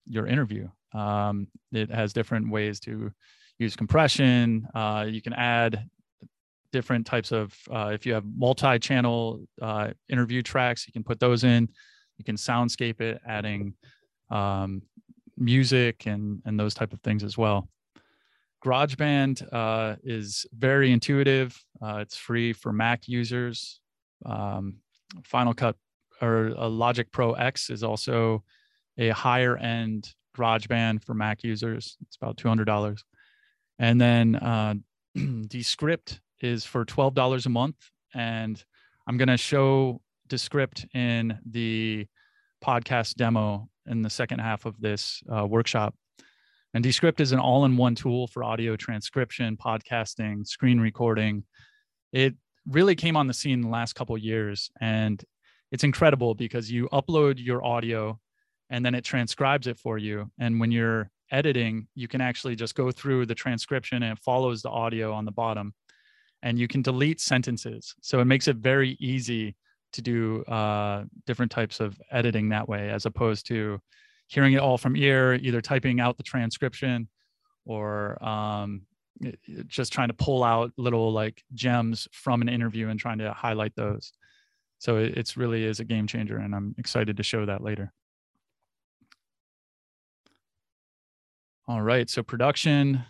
your interview. Um, it has different ways to use compression. Uh, you can add different types of uh, if you have multi-channel uh, interview tracks you can put those in you can soundscape it adding um, music and and those type of things as well GarageBand uh, is very intuitive. Uh, it's free for Mac users. Um, Final Cut or Logic Pro X is also a higher end GarageBand for Mac users. It's about $200. And then uh, Descript is for $12 a month. And I'm going to show Descript in the podcast demo in the second half of this uh, workshop. And Descript is an all in one tool for audio transcription, podcasting, screen recording. It really came on the scene in the last couple years. And it's incredible because you upload your audio and then it transcribes it for you. And when you're editing, you can actually just go through the transcription and it follows the audio on the bottom. And you can delete sentences. So it makes it very easy to do uh, different types of editing that way, as opposed to hearing it all from ear, either typing out the transcription or um, just trying to pull out little like gems from an interview and trying to highlight those. So it, it's really is a game changer, and I'm excited to show that later. All right, so production,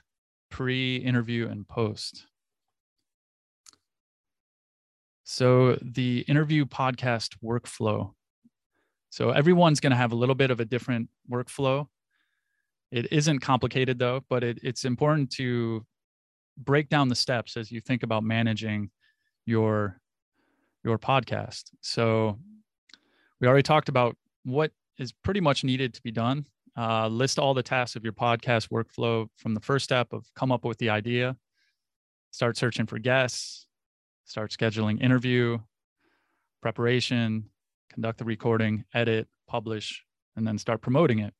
pre-interview, and post. So the interview podcast workflow. So everyone's going to have a little bit of a different workflow. It isn't complicated though, but it, it's important to break down the steps as you think about managing your your podcast. So we already talked about what is pretty much needed to be done. Uh, list all the tasks of your podcast workflow from the first step of come up with the idea, start searching for guests, start scheduling interview, preparation, conduct the recording, edit, publish, and then start promoting it.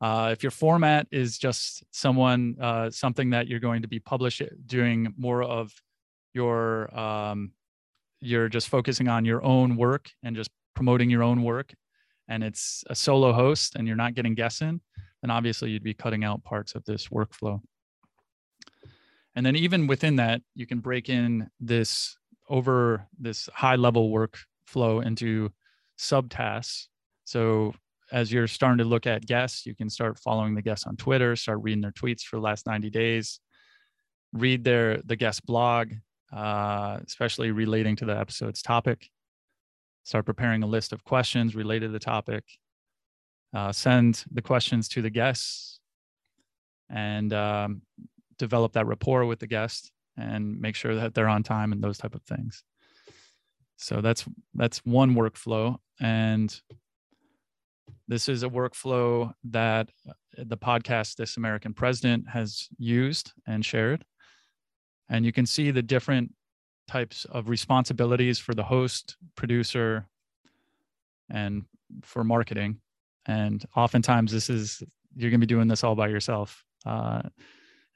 Uh, if your format is just someone, uh, something that you're going to be publishing, doing more of your um, you're just focusing on your own work and just promoting your own work and it's a solo host and you're not getting guests in, then obviously you'd be cutting out parts of this workflow. And then even within that, you can break in this over this high level workflow into subtasks. So as you're starting to look at guests, you can start following the guests on Twitter, start reading their tweets for the last 90 days, read their the guest blog, uh, especially relating to the episode's topic. Start preparing a list of questions related to the topic. Uh, send the questions to the guests and um, develop that rapport with the guest and make sure that they're on time and those type of things. So that's that's one workflow and this is a workflow that the podcast This American President has used and shared. And you can see the different types of responsibilities for the host, producer, and for marketing. And oftentimes, this is you're going to be doing this all by yourself. Uh,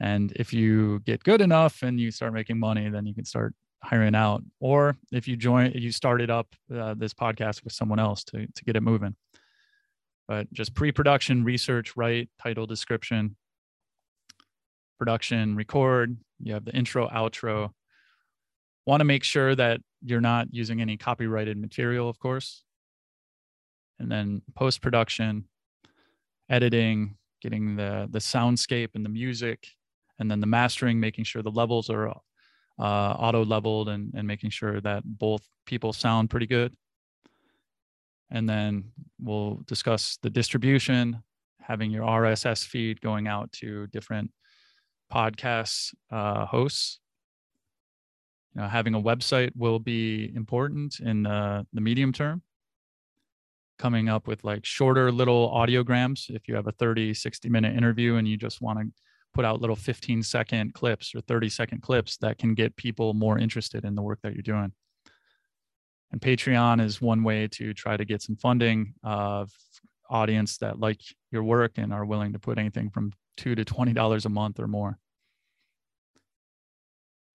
and if you get good enough and you start making money, then you can start hiring out. Or if you join, you started up uh, this podcast with someone else to to get it moving. But just pre-production, research, write, title, description, production, record, you have the intro, outro. Want to make sure that you're not using any copyrighted material, of course. And then post production, editing, getting the the soundscape and the music, and then the mastering, making sure the levels are uh, auto leveled and, and making sure that both people sound pretty good. And then we'll discuss the distribution, having your RSS feed going out to different podcasts uh, hosts. You know, having a website will be important in the, the medium term. Coming up with like shorter little audiograms. If you have a 30, 60 minute interview and you just want to put out little 15 second clips or 30 second clips that can get people more interested in the work that you're doing. And Patreon is one way to try to get some funding of audience that like your work and are willing to put anything from two to twenty dollars a month or more.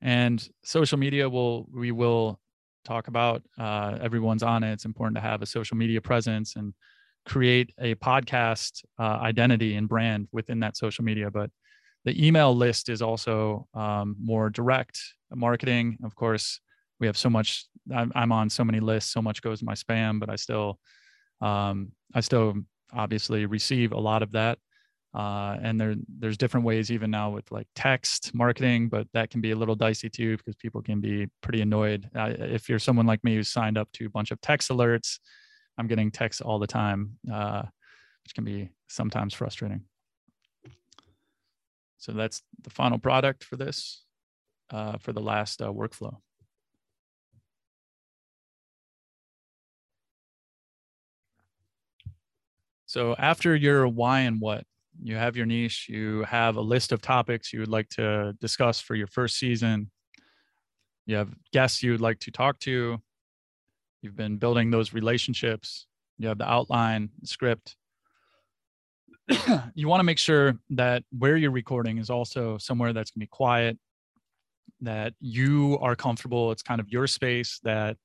And social media will we will talk about. Uh, everyone's on it. It's important to have a social media presence and create a podcast uh, identity and brand within that social media. But the email list is also um, more direct marketing. Of course, we have so much. I'm, I'm on so many lists. So much goes in my spam, but I still, um, I still obviously receive a lot of that uh, and there there's different ways even now with like text marketing but that can be a little dicey too because people can be pretty annoyed uh, if you're someone like me who's signed up to a bunch of text alerts i'm getting texts all the time uh, which can be sometimes frustrating so that's the final product for this uh, for the last uh, workflow. So after your why and what you have your niche, you have a list of topics you would like to discuss for your first season, you have guests you would like to talk to, you've been building those relationships, you have the outline, the script. you want to make sure that where you're recording is also somewhere that's going to be quiet, that you are comfortable. It's kind of your space that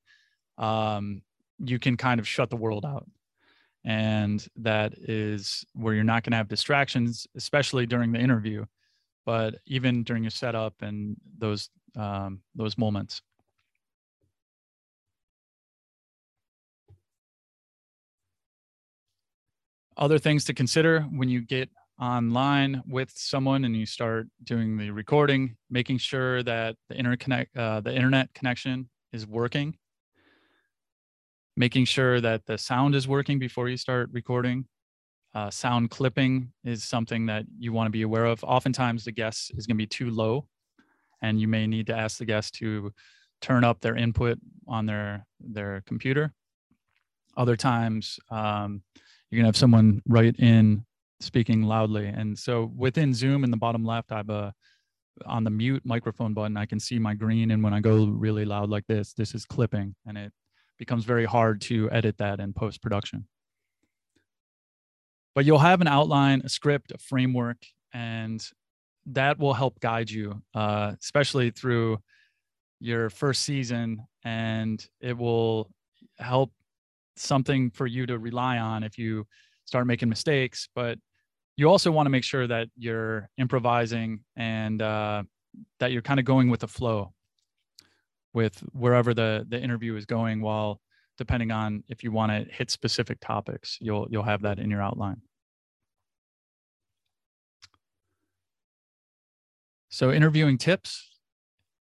um, you can kind of shut the world out and that is where you're not going to have distractions especially during the interview but even during your setup and those um, those moments other things to consider when you get online with someone and you start doing the recording making sure that the interconnect uh, the internet connection is working making sure that the sound is working before you start recording. Uh, sound clipping is something that you want to be aware of. Oftentimes, the guest is going to be too low, and you may need to ask the guest to turn up their input on their their computer. Other times, um, you're to have someone right in speaking loudly, and so within Zoom in the bottom left, I have a on the mute microphone button. I can see my green, and when I go really loud like this, this is clipping, and it becomes very hard to edit that in post production. But you'll have an outline, a script, a framework, and that will help guide you, uh, especially through your first season. And it will help something for you to rely on if you start making mistakes. But you also want to make sure that you're improvising and uh, that you're kind of going with the flow with wherever the the interview is going while depending on if you want to hit specific topics you'll you'll have that in your outline so interviewing tips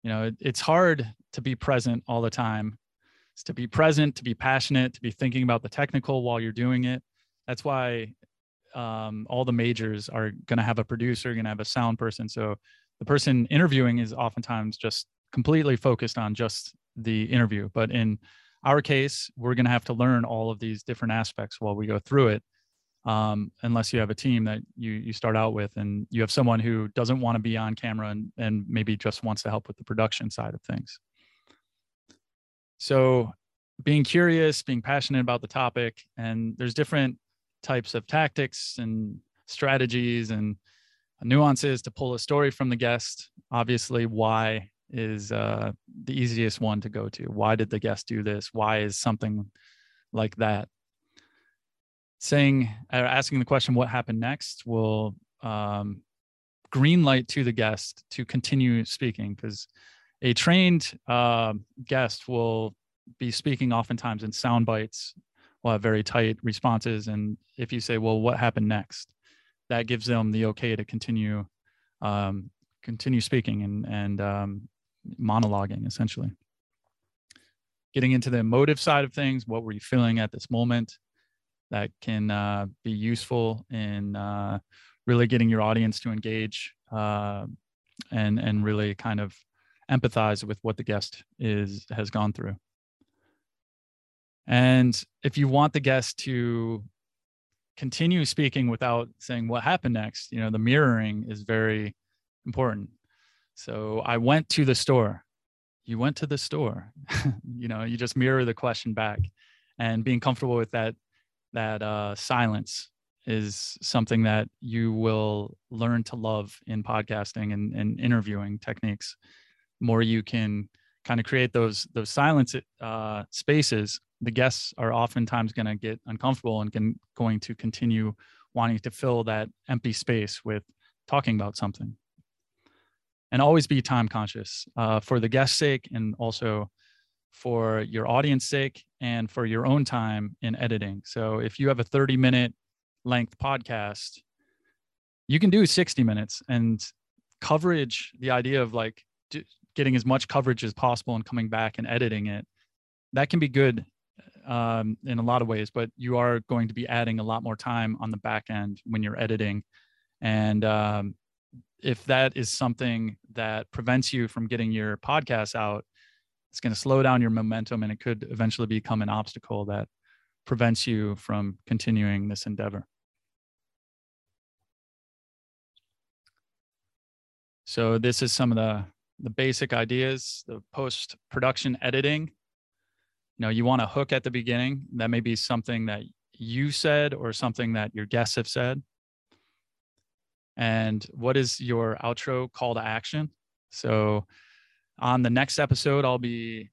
you know it, it's hard to be present all the time it's to be present to be passionate to be thinking about the technical while you're doing it that's why um, all the majors are going to have a producer going to have a sound person so the person interviewing is oftentimes just completely focused on just the interview. But in our case, we're going to have to learn all of these different aspects while we go through it. Um, unless you have a team that you you start out with, and you have someone who doesn't want to be on camera and and maybe just wants to help with the production side of things. So, being curious, being passionate about the topic, and there's different types of tactics and strategies and nuances to pull a story from the guest. Obviously, why is uh, the easiest one to go to. Why did the guest do this? Why is something like that? Saying or asking the question, what happened next, will um, green light to the guest to continue speaking because a trained uh, guest will be speaking oftentimes in sound bites, will have very tight responses. And if you say, well, what happened next? That gives them the okay to continue um, continue speaking and and um, monologuing essentially. Getting into the emotive side of things, what were you feeling at this moment? That can uh, be useful in uh, really getting your audience to engage uh, and and really kind of empathize with what the guest is has gone through. And if you want the guest to continue speaking without saying what happened next, you know, the mirroring is very important. So I went to the store. You went to the store. you know, you just mirror the question back, and being comfortable with that that uh, silence is something that you will learn to love in podcasting and, and interviewing techniques. More you can kind of create those those silence uh, spaces, the guests are oftentimes going to get uncomfortable and can, going to continue wanting to fill that empty space with talking about something. And always be time conscious uh, for the guest's sake and also for your audience sake and for your own time in editing. So if you have a 30 minute length podcast you can do 60 minutes and coverage the idea of like getting as much coverage as possible and coming back and editing it that can be good um, in a lot of ways but you are going to be adding a lot more time on the back end when you're editing. And um, if that is something that prevents you from getting your podcast out it's going to slow down your momentum and it could eventually become an obstacle that prevents you from continuing this endeavor. So this is some of the the basic ideas, the post production editing. You know, you want to hook at the beginning. That may be something that you said or something that your guests have said. And what is your outro call to action? So on the next episode, I'll be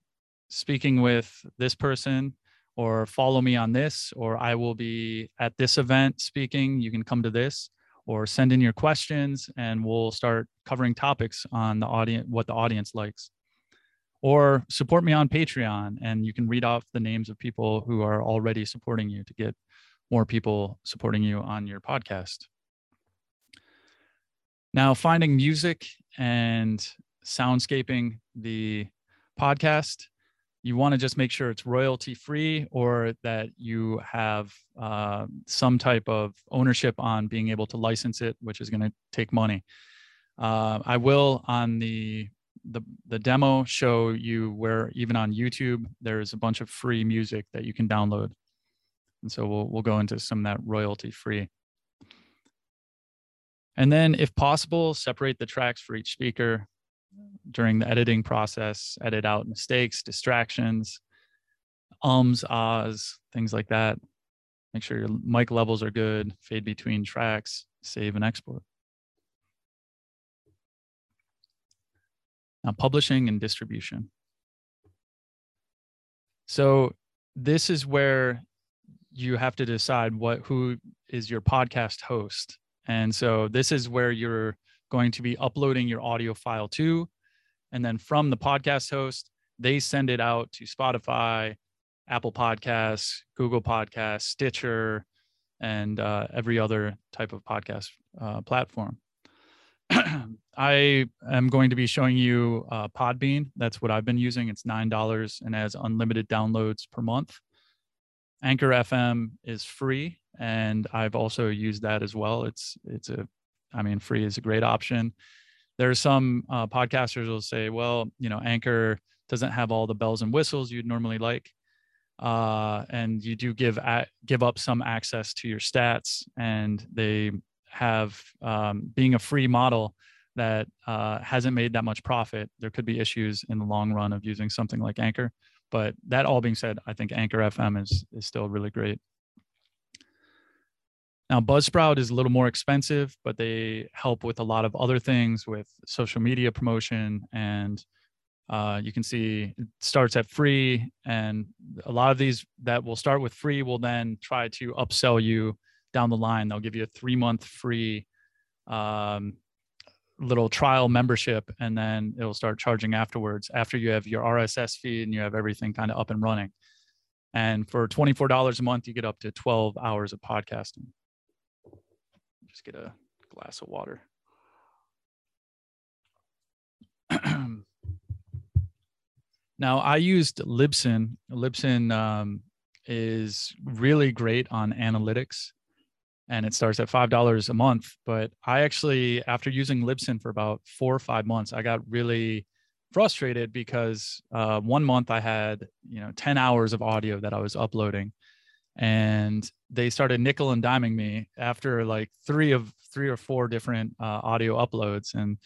speaking with this person or follow me on this, or I will be at this event speaking. You can come to this or send in your questions and we'll start covering topics on the audience what the audience likes. Or support me on patreon and you can read off the names of people who are already supporting you to get more people supporting you on your podcast. Now finding music and soundscaping the podcast you want to just make sure it's royalty free or that you have uh, some type of ownership on being able to license it, which is going to take money. Uh, I will on the, the the demo show you where even on YouTube there's a bunch of free music that you can download, and so we'll we'll go into some of that royalty free. And then, if possible, separate the tracks for each speaker during the editing process, edit out mistakes, distractions, ums, ahs, things like that. Make sure your mic levels are good, fade between tracks, save and export. Now, publishing and distribution. So, this is where you have to decide what who is your podcast host. And so, this is where you're going to be uploading your audio file to. And then from the podcast host, they send it out to Spotify, Apple Podcasts, Google Podcasts, Stitcher, and uh, every other type of podcast uh, platform. I am going to be showing you uh, Podbean. That's what I've been using. It's $9 and has unlimited downloads per month. Anchor FM is free, and I've also used that as well. It's it's a I mean, free is a great option. There are some uh, podcasters will say, well, you know, Anchor doesn't have all the bells and whistles you'd normally like. Uh, and you do give give up some access to your stats, and they have um, being a free model that uh, hasn't made that much profit. There could be issues in the long run of using something like Anchor. But that all being said, I think Anchor FM is is still really great. Now, Buzzsprout is a little more expensive, but they help with a lot of other things with social media promotion. And uh, you can see it starts at free. And a lot of these that will start with free will then try to upsell you down the line. They'll give you a three month free um, little trial membership, and then it'll start charging afterwards after you have your RSS feed and you have everything kind of up and running. And for $24 a month, you get up to 12 hours of podcasting just get a glass of water. now I used Libsyn. Libsyn um, is really great on analytics and it starts at five dollars a month. But I actually, after using Libsyn for about four or five months, I got really frustrated because uh, one month I had you know ten hours of audio that I was uploading, and they started nickel and diming me after like three of three or four different uh, audio uploads. And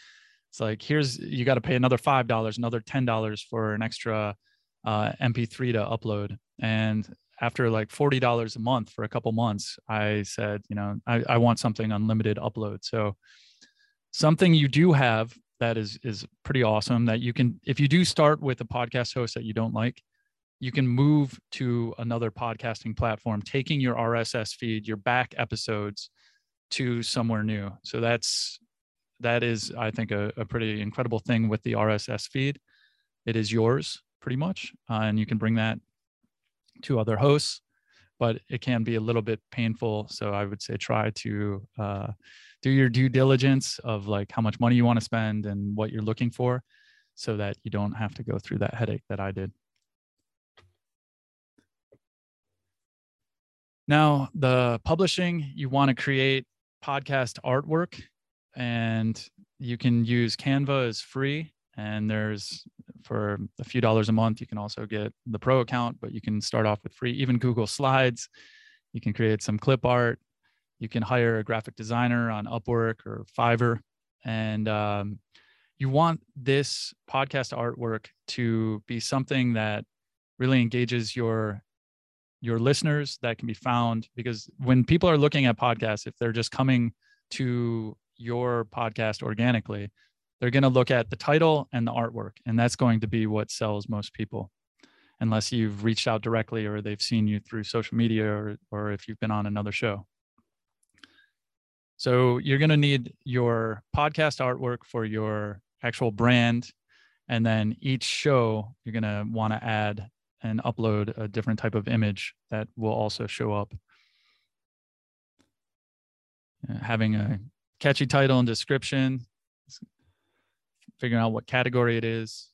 it's like here's you got to pay another five dollars another ten dollars for an extra uh, mp3 to upload. And after like forty dollars a month for a couple months i said you know I, I want something unlimited upload. So something you do have that is is pretty awesome that you can if you do start with a podcast host that you don't like you can move to another podcasting platform, taking your RSS feed, your back episodes to somewhere new. So that's that is, I think, a, a pretty incredible thing with the RSS feed. It is yours pretty much, uh, and you can bring that to other hosts, but it can be a little bit painful. So I would say try to uh, do your due diligence of like how much money you want to spend and what you're looking for so that you don't have to go through that headache that I did. Now, the publishing, you want to create podcast artwork and you can use Canva as free and there's for a few dollars a month you can also get the pro account but you can start off with free even google slides. You can create some clip art. You can hire a graphic designer on upwork or fiverr and um, you want this podcast artwork to be something that really engages your your listeners that can be found because when people are looking at podcasts if they're just coming to your podcast organically they're going to look at the title and the artwork and that's going to be what sells most people. Unless you've reached out directly or they've seen you through social media or, or if you've been on another show. So you're going to need your podcast artwork for your actual brand and then each show you're going to want to add and upload a different type of image that will also show up uh, having a catchy title and description figuring out what category it is.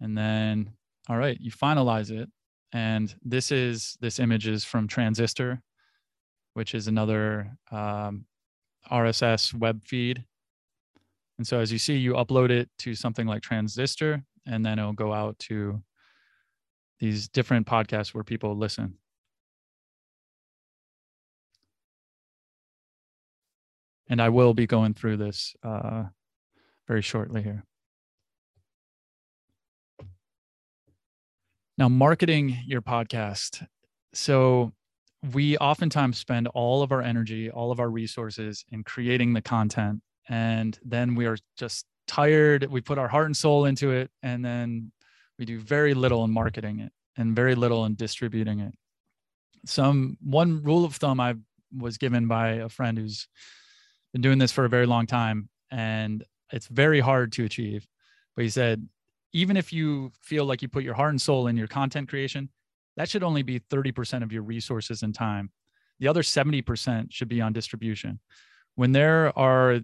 And then, all right, you finalize it. And this is, this image is from Transistor, which is another um, RSS web feed. And so as you see, you upload it to something like Transistor, and then it'll go out to these different podcasts where people listen. And I will be going through this uh, very shortly here. Now, marketing your podcast. So, we oftentimes spend all of our energy, all of our resources in creating the content. And then we are just tired. We put our heart and soul into it. And then we do very little in marketing it and very little in distributing it. Some one rule of thumb I was given by a friend who's been doing this for a very long time. And it's very hard to achieve. But he said, even if you feel like you put your heart and soul in your content creation, that should only be 30% of your resources and time. The other 70% should be on distribution. When there are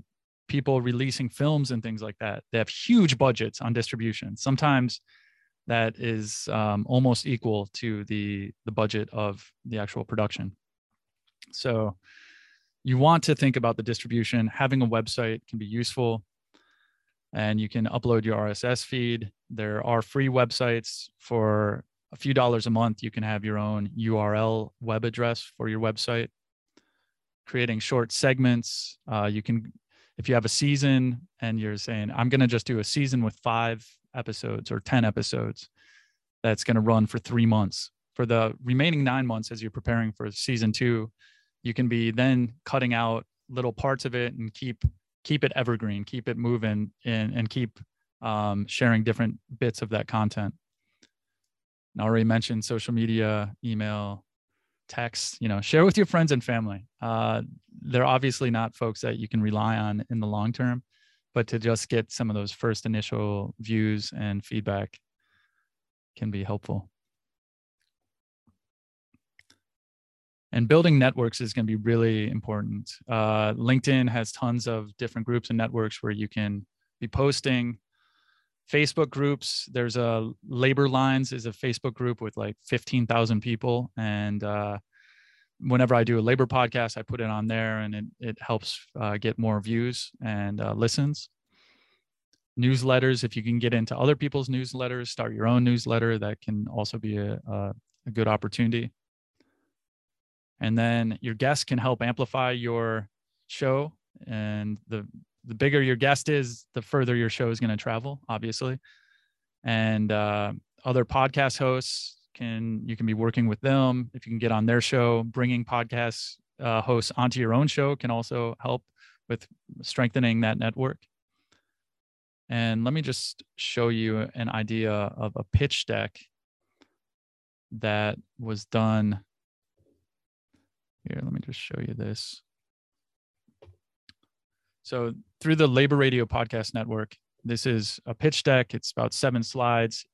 people releasing films and things like that, they have huge budgets on distribution. Sometimes that is um, almost equal to the the budget of the actual production. So you want to think about the distribution. Having a website can be useful and you can upload your RSS feed. There are free websites for a few dollars a month. You can have your own URL web address for your website. Creating short segments. Uh, you can, if you have a season and you're saying, I'm going to just do a season with five episodes or 10 episodes, that's going to run for three months. For the remaining nine months, as you're preparing for season two, you can be then cutting out little parts of it and keep keep it evergreen, keep it moving, and and keep um, sharing different bits of that content. And I already mentioned social media, email, text. You know, share with your friends and family. Uh, they're obviously not folks that you can rely on in the long term, but to just get some of those first initial views and feedback can be helpful. and building networks is going to be really important. Uh, LinkedIn has tons of different groups and networks where you can be posting. Facebook groups, there's a Labor Lines is a Facebook group with like 15,000 people. And uh, whenever I do a labor podcast, I put it on there and it, it helps uh, get more views and uh, listens. Newsletters, if you can get into other people's newsletters, start your own newsletter, that can also be a, a, a good opportunity and then your guest can help amplify your show and the the bigger your guest is the further your show is going to travel obviously and uh, other podcast hosts can you can be working with them if you can get on their show bringing podcast uh, hosts onto your own show can also help with strengthening that network and let me just show you an idea of a pitch deck that was done here, let me just show you this. So through the Labor Radio Podcast Network, this is a pitch deck. It's about seven slides.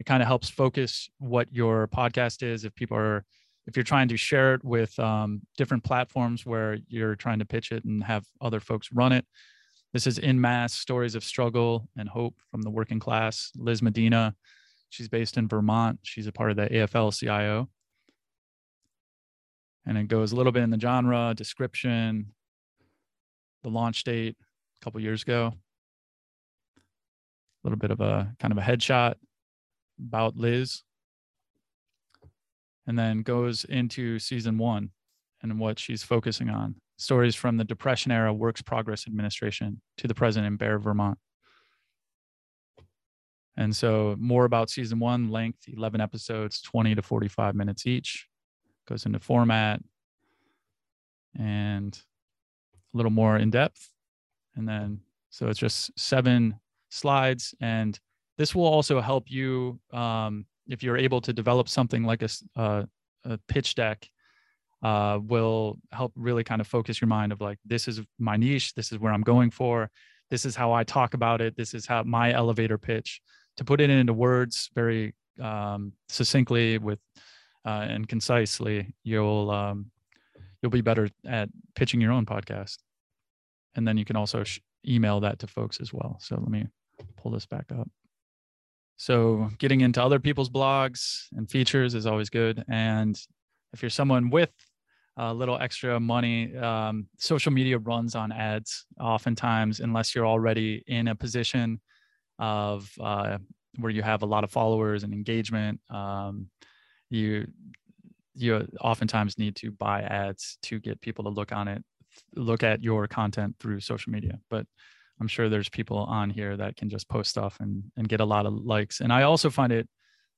It kind of helps focus what your podcast is. If people are, if you're trying to share it with um, different platforms where you're trying to pitch it and have other folks run it. This is in mass stories of struggle and hope from the working class. Liz Medina, she's based in Vermont. She's a part of the AFL CIO. And it goes a little bit in the genre, description, the launch date a couple years ago. A little bit of a kind of a headshot about Liz and then goes into season one and what she's focusing on stories from the Depression era Works Progress Administration to the present in Bear, Vermont. And so, more about season one length 11 episodes, 20 to 45 minutes each, goes into format and a little more in depth. And then, so it's just seven slides. And this will also help you um, if you're able to develop something like a, uh, a pitch deck uh, will help really kind of focus your mind of like this is my niche this is where i'm going for this is how i talk about it this is how my elevator pitch. To put it into words very um, succinctly with uh, and concisely you'll um, you'll be better at pitching your own podcast. And then you can also sh- email that to folks as well. So let me pull this back up so getting into other people's blogs and features is always good. And if you're someone with a little extra money, um, social media runs on ads oftentimes, unless you're already in a position of uh, where you have a lot of followers and engagement. Um, you you oftentimes need to buy ads to get people to look on it, look at your content through social media. But I'm sure there's people on here that can just post stuff and, and get a lot of likes. And I also find it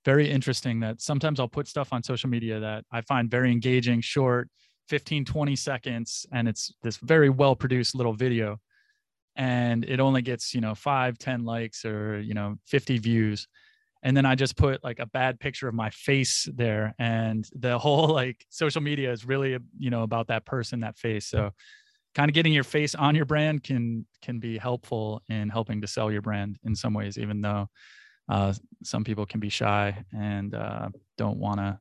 very interesting that sometimes I'll put stuff on social media that I find very engaging, short, 15, 20 seconds, and it's this very well produced little video. And it only gets, you know, five, 10 likes or, you know, 50 views. And then I just put like a bad picture of my face there. And the whole like social media is really, you know, about that person, that face. So kind of getting your face on your brand can can be helpful in helping to sell your brand in some ways even though uh, some people can be shy and uh, don't want to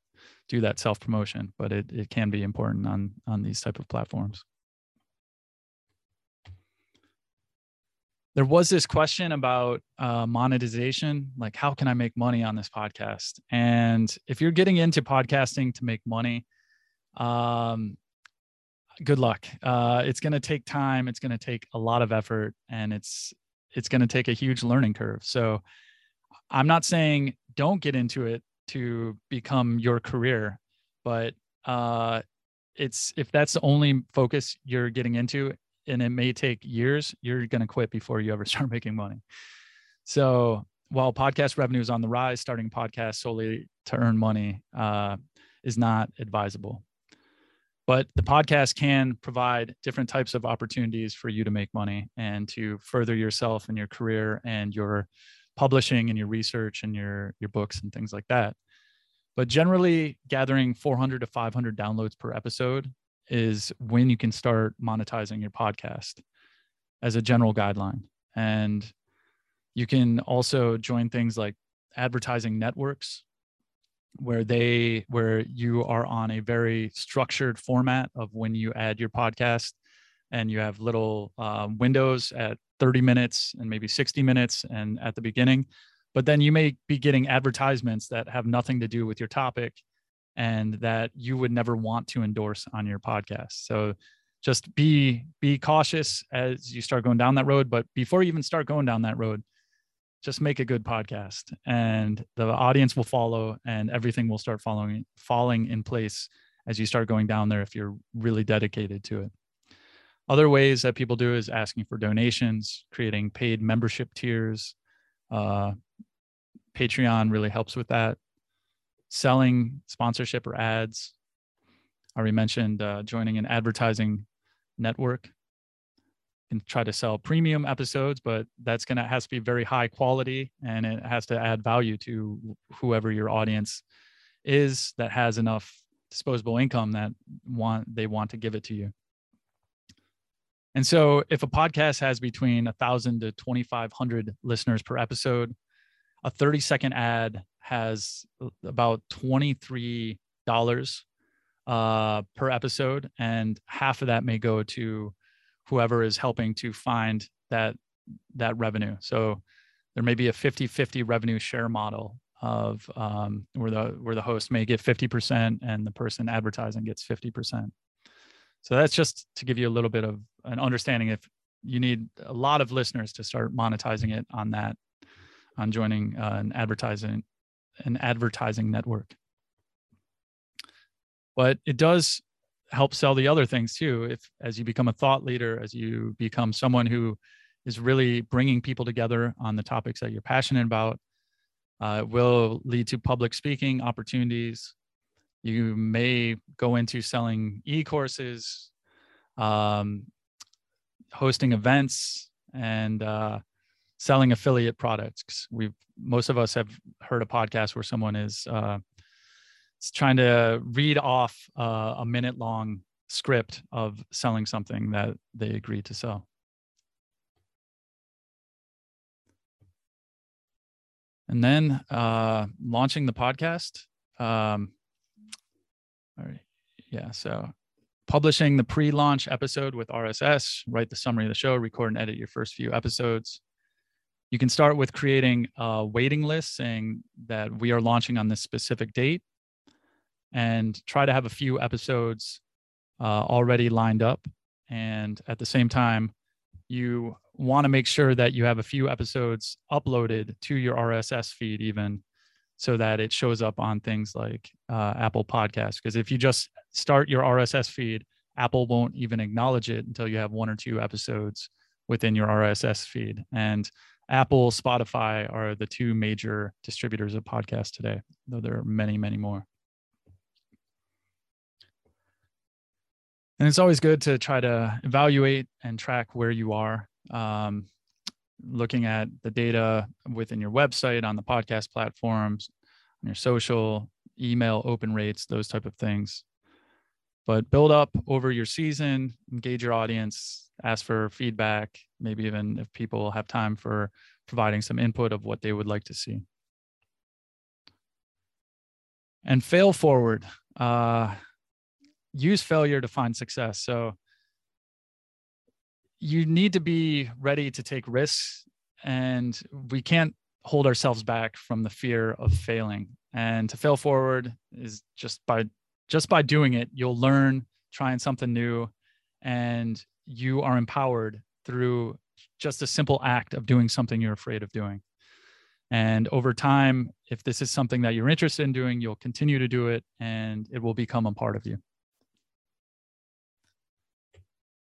do that self promotion but it, it can be important on on these type of platforms. There was this question about uh, monetization like how can i make money on this podcast? And if you're getting into podcasting to make money um, good luck. Uh, it's going to take time. It's going to take a lot of effort, and it's it's going to take a huge learning curve. So, I'm not saying don't get into it to become your career, but uh, it's if that's the only focus you're getting into, and it may take years, you're going to quit before you ever start making money. So, while podcast revenue is on the rise, starting a podcast solely to earn money uh, is not advisable but the podcast can provide different types of opportunities for you to make money and to further yourself in your career and your publishing and your research and your your books and things like that. But generally gathering 400 to 500 downloads per episode is when you can start monetizing your podcast as a general guideline. And you can also join things like advertising networks where they where you are on a very structured format of when you add your podcast and you have little uh, windows at 30 minutes and maybe 60 minutes and at the beginning but then you may be getting advertisements that have nothing to do with your topic and that you would never want to endorse on your podcast. So just be be cautious as you start going down that road but before you even start going down that road just make a good podcast and the audience will follow and everything will start following falling in place as you start going down there if you're really dedicated to it. Other ways that people do is asking for donations creating paid membership tiers uh, patreon really helps with that. Selling sponsorship or ads. I already mentioned uh, joining an advertising network can try to sell premium episodes, but that's to has to be very high quality and it has to add value to whoever your audience is that has enough disposable income that want they want to give it to you. And so if a podcast has between a thousand to 2,500 listeners per episode, a 30 second ad has about $23 uh, per episode, and half of that may go to whoever is helping to find that that revenue. So there may be a 50-50 revenue share model of um, where the where the host may get 50% and the person advertising gets 50%. So that's just to give you a little bit of an understanding if you need a lot of listeners to start monetizing it on that on joining uh, an advertising an advertising network. But it does help sell the other things too. If as you become a thought leader as you become someone who is really bringing people together on the topics that you're passionate about uh, will lead to public speaking opportunities. You may go into selling e-courses um, hosting events and uh, selling affiliate products. We've most of us have heard a podcast where someone is uh, trying to read off uh, a minute long script of selling something that they agreed to sell. And then uh, launching the podcast. Um, all right. Yeah. So publishing the pre launch episode with RSS, write the summary of the show, record and edit your first few episodes. You can start with creating a waiting list saying that we are launching on this specific date and try to have a few episodes uh, already lined up. And at the same time, you want to make sure that you have a few episodes uploaded to your RSS feed, even so that it shows up on things like uh, Apple Podcasts. Because if you just start your RSS feed, Apple won't even acknowledge it until you have one or two episodes within your RSS feed. And Apple, Spotify are the two major distributors of podcasts today, though there are many, many more. And it's always good to try to evaluate and track where you are um, looking at the data within your website on the podcast platforms on your social email open rates those type of things. But build up over your season engage your audience ask for feedback maybe even if people have time for providing some input of what they would like to see. And fail forward. Uh, use failure to find success. So you need to be ready to take risks and we can't hold ourselves back from the fear of failing. And to fail forward is just by just by doing it, you'll learn trying something new and you are empowered through just a simple act of doing something you're afraid of doing. And over time, if this is something that you're interested in doing, you'll continue to do it and it will become a part of you.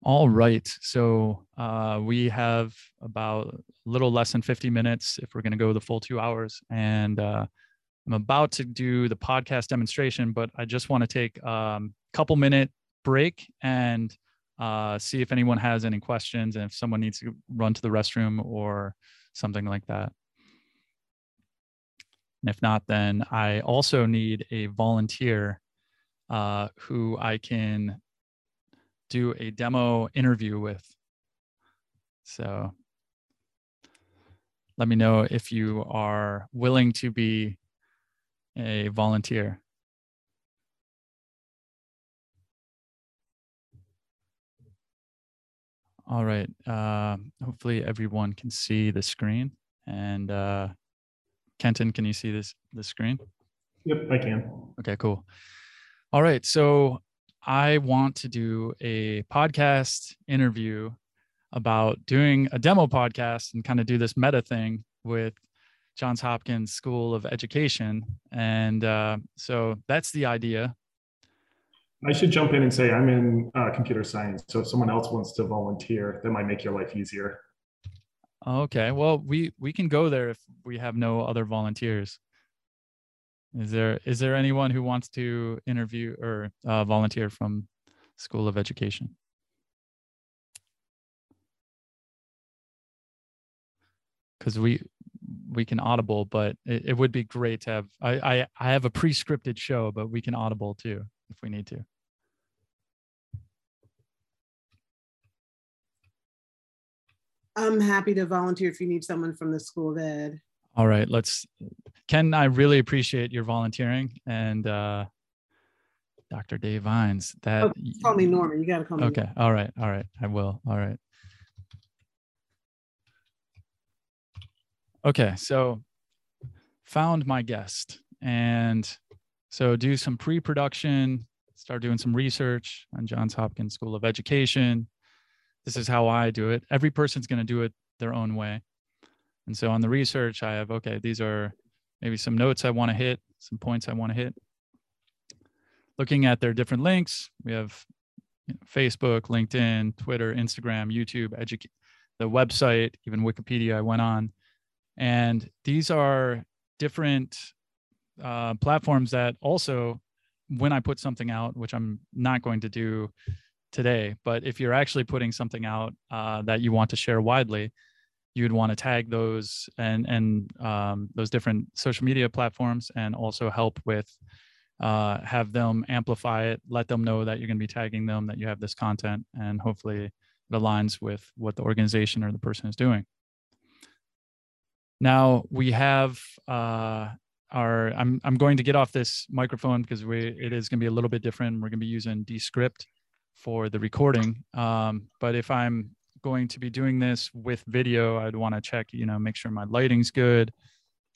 All right. So uh, we have about a little less than 50 minutes if we're going to go the full two hours. And uh, I'm about to do the podcast demonstration, but I just want to take a um, couple minute break and uh, see if anyone has any questions and if someone needs to run to the restroom or something like that. And if not, then I also need a volunteer uh, who I can do a demo interview with. So let me know if you are willing to be a volunteer. All right. Uh, hopefully everyone can see the screen. And uh, Kenton, can you see this the screen? Yep, I can. Okay, cool. All right. So I want to do a podcast interview about doing a demo podcast and kind of do this meta thing with Johns Hopkins School of Education. And uh, so that's the idea. I should jump in and say I'm in uh, computer science. So if someone else wants to volunteer, that might make your life easier. Okay. Well, we we can go there if we have no other volunteers. Is there is there anyone who wants to interview or uh, volunteer from School of Education? Because we we can audible, but it, it would be great to have. I, I I have a pre-scripted show, but we can audible too if we need to. I'm happy to volunteer if you need someone from the School of Ed. All right, let's. Ken, I really appreciate your volunteering, and uh, Dr. Day Vines. That Oh, Call me Norma. You got to call me. Okay. All right. All right. I will. All right. Okay. So found my guest and so do some pre-production, start doing some research on Johns Hopkins School of Education. This is how I do it. Every person's going to do it their own way. And so on the research, I have, okay, these are maybe some notes I want to hit, some points I want to hit. Looking at their different links, we have you know, Facebook, LinkedIn, Twitter, Instagram, YouTube, edu- the website, even Wikipedia I went on. And these are different uh, platforms that also, when I put something out, which I'm not going to do today, but if you're actually putting something out uh, that you want to share widely, you'd want to tag those and and um, those different social media platforms, and also help with uh, have them amplify it, let them know that you're going to be tagging them, that you have this content, and hopefully it aligns with what the organization or the person is doing. Now we have uh, our. I'm I'm going to get off this microphone because we it is going to be a little bit different. We're going to be using Descript for the recording. Um, but if I'm going to be doing this with video, I'd want to check, you know, make sure my lighting's good,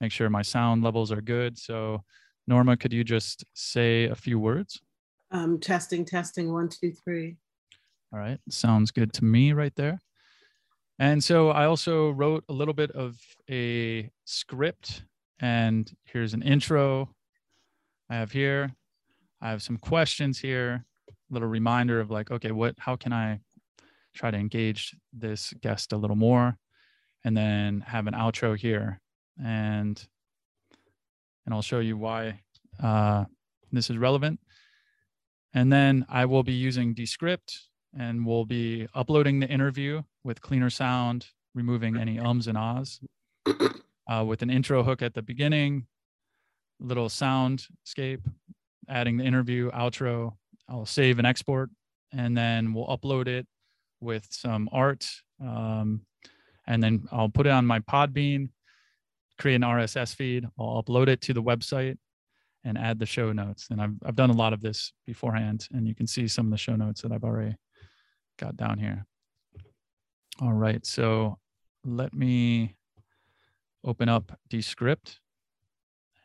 make sure my sound levels are good. So, Norma, could you just say a few words? Um, testing, testing, one, two, three. All right, sounds good to me right there. And so I also wrote a little bit of a script, and here's an intro I have here. I have some questions here, a little reminder of like, okay, what, how can I try to engage this guest a little more? And then have an outro here. And and I'll show you why uh, this is relevant. And then I will be using Descript and we'll be uploading the interview with cleaner sound, removing any ums and ahs, uh, with an intro hook at the beginning, little soundscape, adding the interview, outro. I'll save and export, and then we'll upload it with some art. Um, and then I'll put it on my Podbean, create an RSS feed. I'll upload it to the website and add the show notes. And I've, I've done a lot of this beforehand, and you can see some of the show notes that I've already got down here. All right, so let me open up Descript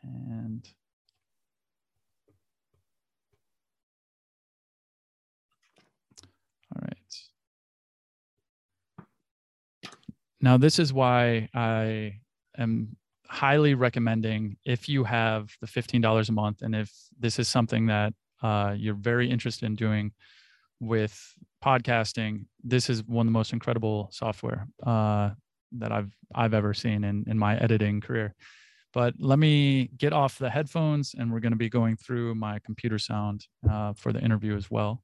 and Now, this is why I am highly recommending if you have the $15 a month and if this is something that uh, you're very interested in doing with podcasting, this is one of the most incredible software uh, that I've I've ever seen in in my editing career. But let me get off the headphones, and we're going to be going through my computer sound uh, for the interview as well.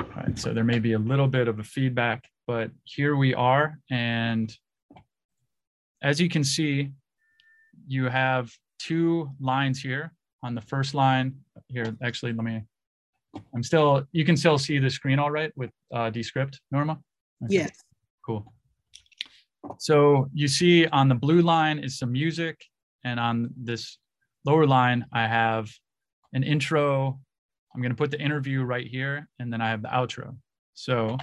All right, so there may be a little bit of a feedback, but here we are, and as you can see, you have two lines here. On the first line here, actually, let me I'm still, you can still see the screen all right with uh, Descript, Norma? Okay. Yes. Cool. So you see on the blue line is some music, and on this lower line, I have an intro. I'm going to put the interview right here, and then I have the outro. So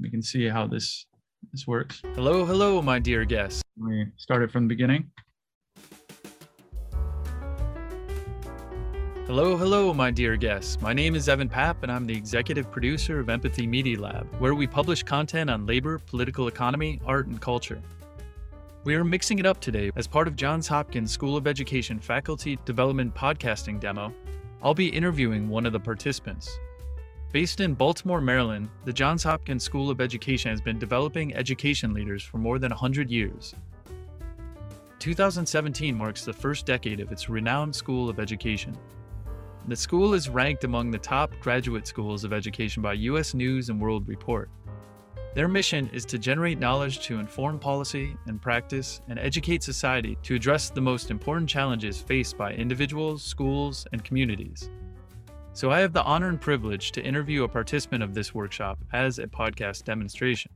we can see how this this works. Hello, hello, my dear guests. We started from the beginning. Hello, hello, my dear guests. My name is Evan Papp, and I'm the executive producer of Empathy Media Lab, where we publish content on labor, political economy, art, and culture. We are mixing it up today as part of Johns Hopkins School of Education Faculty Development Podcasting Demo. I'll be interviewing one of the participants. Based in Baltimore, Maryland, the Johns Hopkins School of Education has been developing education leaders for more than 100 years. 2017 marks the first decade of its renowned School of Education. The school is ranked among the top graduate schools of education by U.S. News and World Report. Their mission is to generate knowledge to inform policy and practice and educate society to address the most important challenges faced by individuals, schools, and communities. So I have the honor and privilege to interview a participant of this workshop as a podcast demonstration.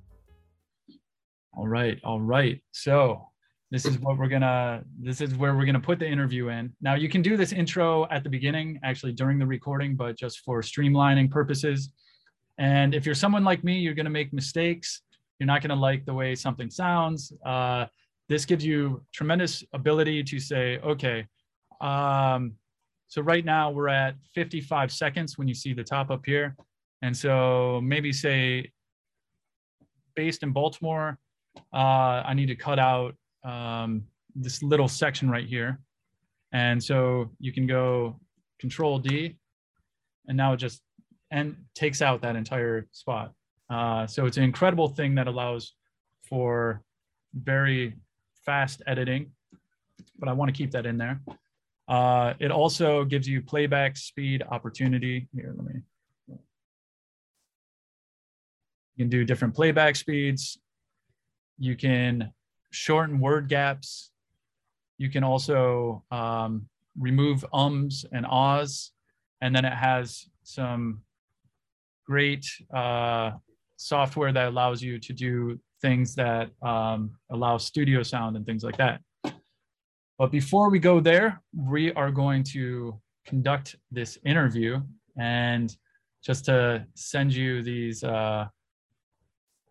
All right, all right. So this is what we're gonna this is where we're gonna put the interview in now you can do this intro at the beginning actually during the recording but just for streamlining purposes and if you're someone like me you're gonna make mistakes you're not gonna like the way something sounds uh, this gives you tremendous ability to say okay um, so right now we're at 55 seconds when you see the top up here and so maybe say based in baltimore uh, i need to cut out um, this little section right here. And so you can go control D and now it just and takes out that entire spot. Uh, so it's an incredible thing that allows for very fast editing, but I want to keep that in there. Uh, it also gives you playback speed opportunity. Here, let me. You can do different playback speeds. You can shorten word gaps. You can also um, remove ums and ahs. And then it has some great uh, software that allows you to do things that um, allow studio sound and things like that. But before we go there, we are going to conduct this interview and just to send you these uh,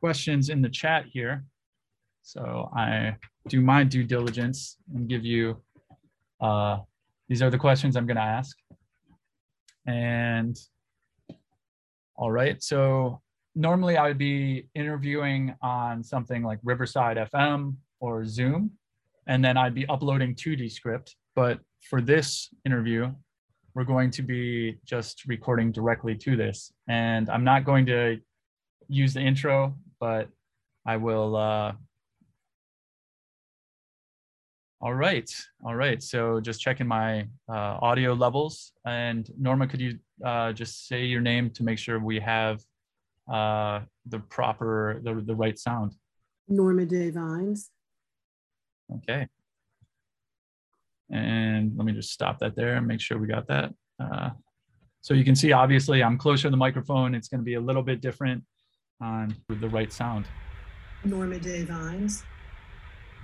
questions in the chat here. So I do my due diligence and give you, uh, these are the questions I'm gonna ask. And all right, so normally I would be interviewing on something like Riverside FM or Zoom, and then I'd be uploading to Descript. But for this interview, we're going to be just recording directly to this. And I'm not going to use the intro, but I will uh, all right. All right. So just checking my uh, audio levels. And Norma, could you uh, just say your name to make sure we have uh, the proper, the, the right sound? Norma Day Vines. Okay. And let me just stop that there and make sure we got that. Uh, so you can see, obviously, I'm closer to the microphone. It's going to be a little bit different on with the right sound. Norma Day Vines.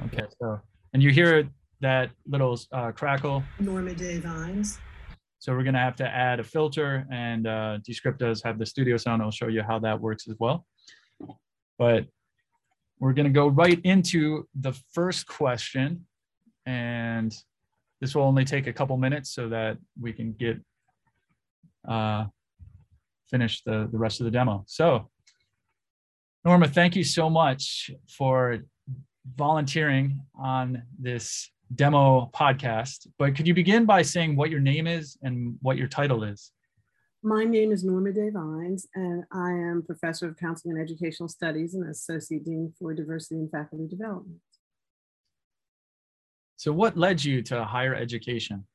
Okay. So and you hear that little uh, crackle. Norma Day Vines. So we're gonna have to add a filter and uh, Descript does have the studio sound. I'll show you how that works as well. But we're gonna go right into the first question. And this will only take a couple minutes so that we can get uh, finish the, the rest of the demo. So Norma, thank you so much for volunteering on this demo podcast, but could you begin by saying what your name is and what your title is? My name is Norma Day Vines, and I am Professor of Counseling and Educational Studies and Associate Dean for Diversity and Faculty Development. So, what led you to higher education?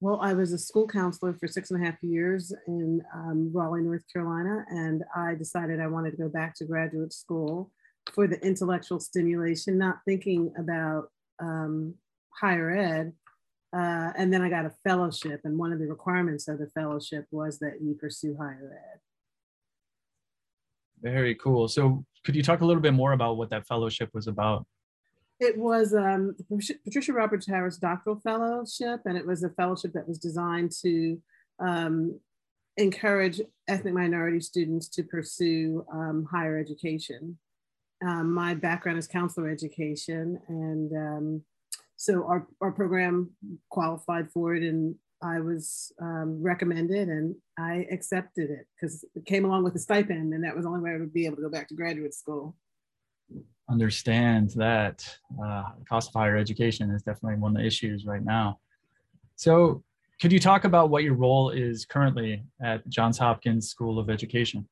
Well, I was a school counselor for six and a half years in um, Raleigh, North Carolina, and I decided I wanted to go back to graduate school for the intellectual stimulation, not thinking about um, higher ed. Uh, and then I got a fellowship, and one of the requirements of the fellowship was that you pursue higher ed. Very cool. So, could you talk a little bit more about what that fellowship was about? It was um, Patricia Roberts Harris Doctoral Fellowship, and it was a fellowship that was designed to um, encourage ethnic minority students to pursue um, higher education. Um, my background is counselor education, and um, so our, our program qualified for it, and I was um, recommended, and I accepted it because it came along with a stipend, and that was the only way I would be able to go back to graduate school. Understand that uh, cost of higher education is definitely one of the issues right now. So, could you talk about what your role is currently at Johns Hopkins School of Education?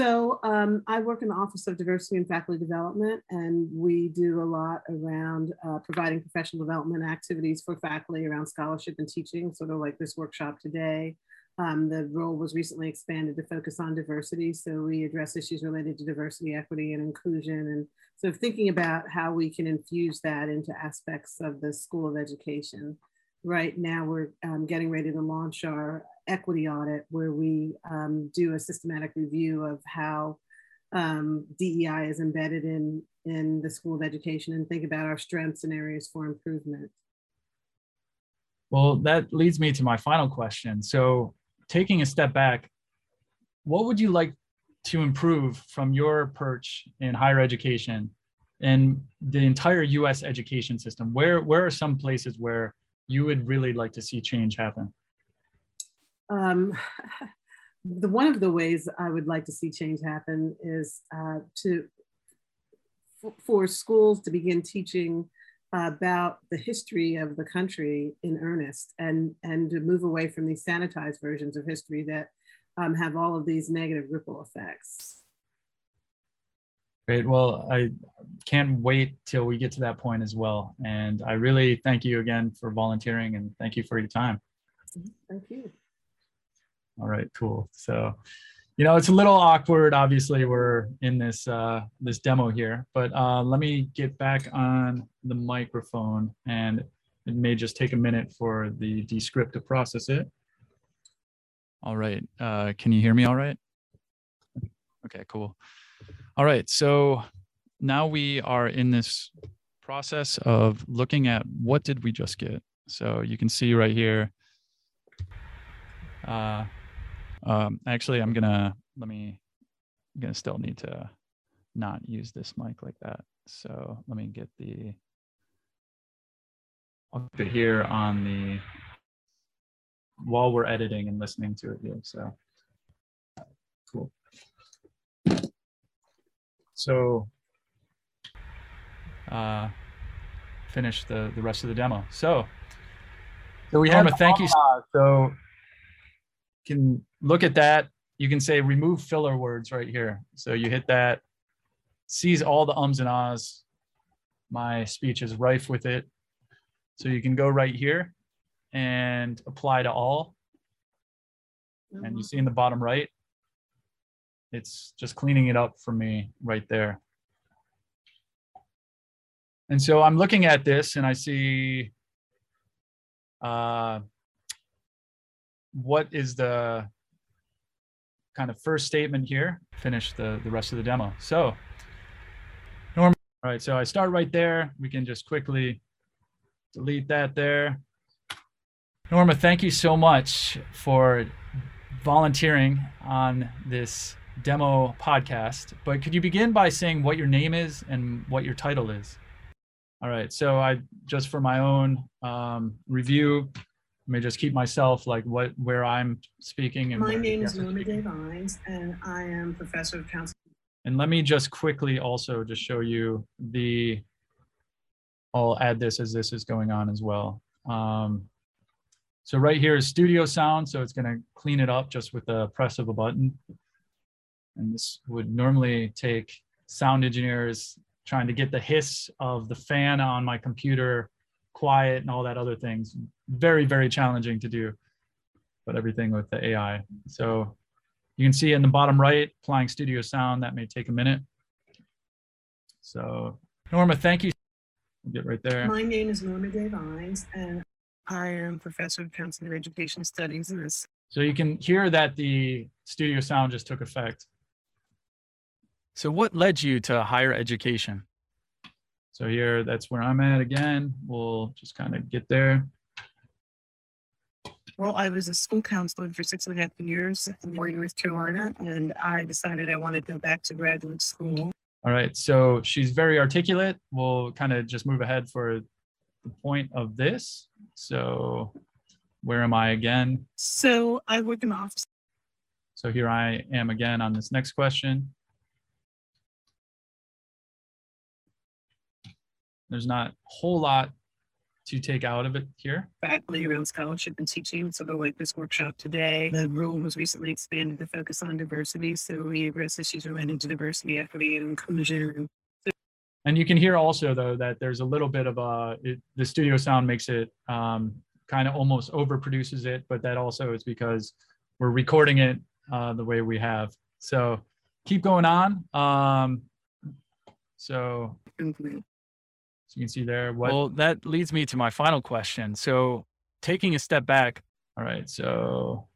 So um, I work in the Office of Diversity and Faculty Development, and we do a lot around uh, providing professional development activities for faculty around scholarship and teaching, sort of like this workshop today. Um, the role was recently expanded to focus on diversity, so we address issues related to diversity, equity, and inclusion, and so thinking about how we can infuse that into aspects of the School of Education. Right now, we're um, getting ready to launch our equity audit where we um, do a systematic review of how um, DEI is embedded in in the School of Education and think about our strengths and areas for improvement. Well, that leads me to my final question. So, taking a step back, what would you like to improve from your perch in higher education and the entire US education system? Where, where are some places where you would really like to see change happen? Um, the one of the ways I would like to see change happen is uh, to for schools to begin teaching about the history of the country in earnest and and to move away from these sanitized versions of history that um, have all of these negative ripple effects. Great. Well, I can't wait till we get to that point as well. And I really thank you again for volunteering and thank you for your time. Thank you. All right, cool. So, you know, it's a little awkward. Obviously, we're in this uh, this demo here, but uh, let me get back on the microphone, and it may just take a minute for the Descript to process it. All right. Uh, can you hear me all right? Okay, cool. All right. So now we are in this process of looking at what did we just get. So you can see right here. Uh, um, actually, I'm gonna let me. I'm gonna still need to not use this mic like that. So let me get the. I'll put it here on the while we're editing and listening to it here. So cool. So uh, finish the the rest of the demo. So so we have a thank you. So can look at that. You can say remove filler words right here. So you hit that, sees all the ums and ahs. My speech is rife with it. So you can go right here and apply to all. And you see in the bottom right, it's just cleaning it up for me right there. And so I'm looking at this and I see uh, what is the kind of first statement here, finish the, the rest of the demo. So, Norm, all right, so I start right there. We can just quickly delete that there. Norma, thank you so much for volunteering on this demo podcast. But could you begin by saying what your name is and what your title is? All right. So I just for my own um, review, let me just keep myself like what where I'm speaking. And my name is Norma Day Vines, and I am professor of counseling. And let me just quickly also just show you the. I'll add this as this is going on as well. Um, so right here is studio sound. So it's gonna clean it up just with the press of a button. And this would normally take sound engineers trying to get the hiss of the fan on my computer quiet and all that other things. Very, very challenging to do, but everything with the AI. So you can see in the bottom right, applying studio sound, that may take a minute. So Norma, thank you. We'll get right there. My name is Norma Day Vines, and I am professor of counseling education studies in this. So you can hear that the studio sound just took effect. So what led you to higher education? So here, that's where I'm at again. We'll just kind of get there. Well, I was a school counselor for six and a half years in North Carolina, and I decided I wanted to go back to graduate school. All right, so she's very articulate. We'll kind of just move ahead for the point of this. So where am I again? So I work in the office. So here I am again on this next question. There's not a whole lot to take out of it here. Faculty around scholarship and teaching. So, like this workshop today, the room was recently expanded to focus on diversity. So, we address issues related to diversity, equity, and inclusion. And you can hear also though that there's a little bit of a it, the studio sound makes it um, kind of almost overproduces it, but that also is because we're recording it uh, the way we have. So keep going on. Um, so, so you can see there. What, well, that leads me to my final question. So taking a step back. All right. So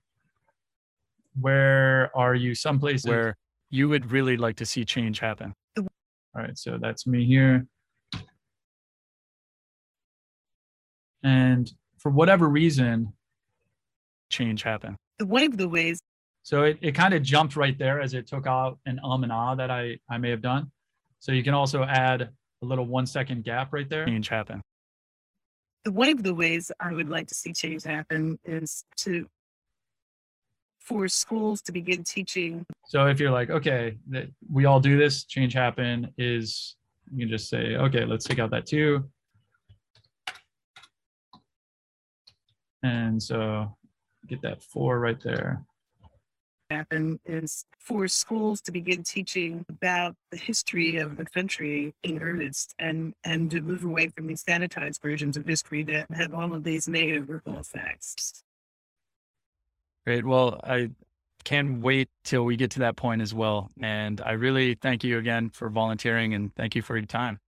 where are you? Someplace where you would really like to see change happen? All right, so that's me here. And for whatever reason, change happened. One of the ways. So it, it kind of jumped right there as it took out an um and ah that I, I may have done. So you can also add a little one second gap right there. Change happen. One of the ways I would like to see change happen is to for schools to begin teaching. So if you're like, okay, that we all do this, change happen is you can just say, okay, let's take out that two. And so get that four right there. Happen is for schools to begin teaching about the history of the country in earnest and and to move away from these sanitized versions of history that have all of these negative ripple effects. Great. Well, I can't wait till we get to that point as well. And I really thank you again for volunteering and thank you for your time.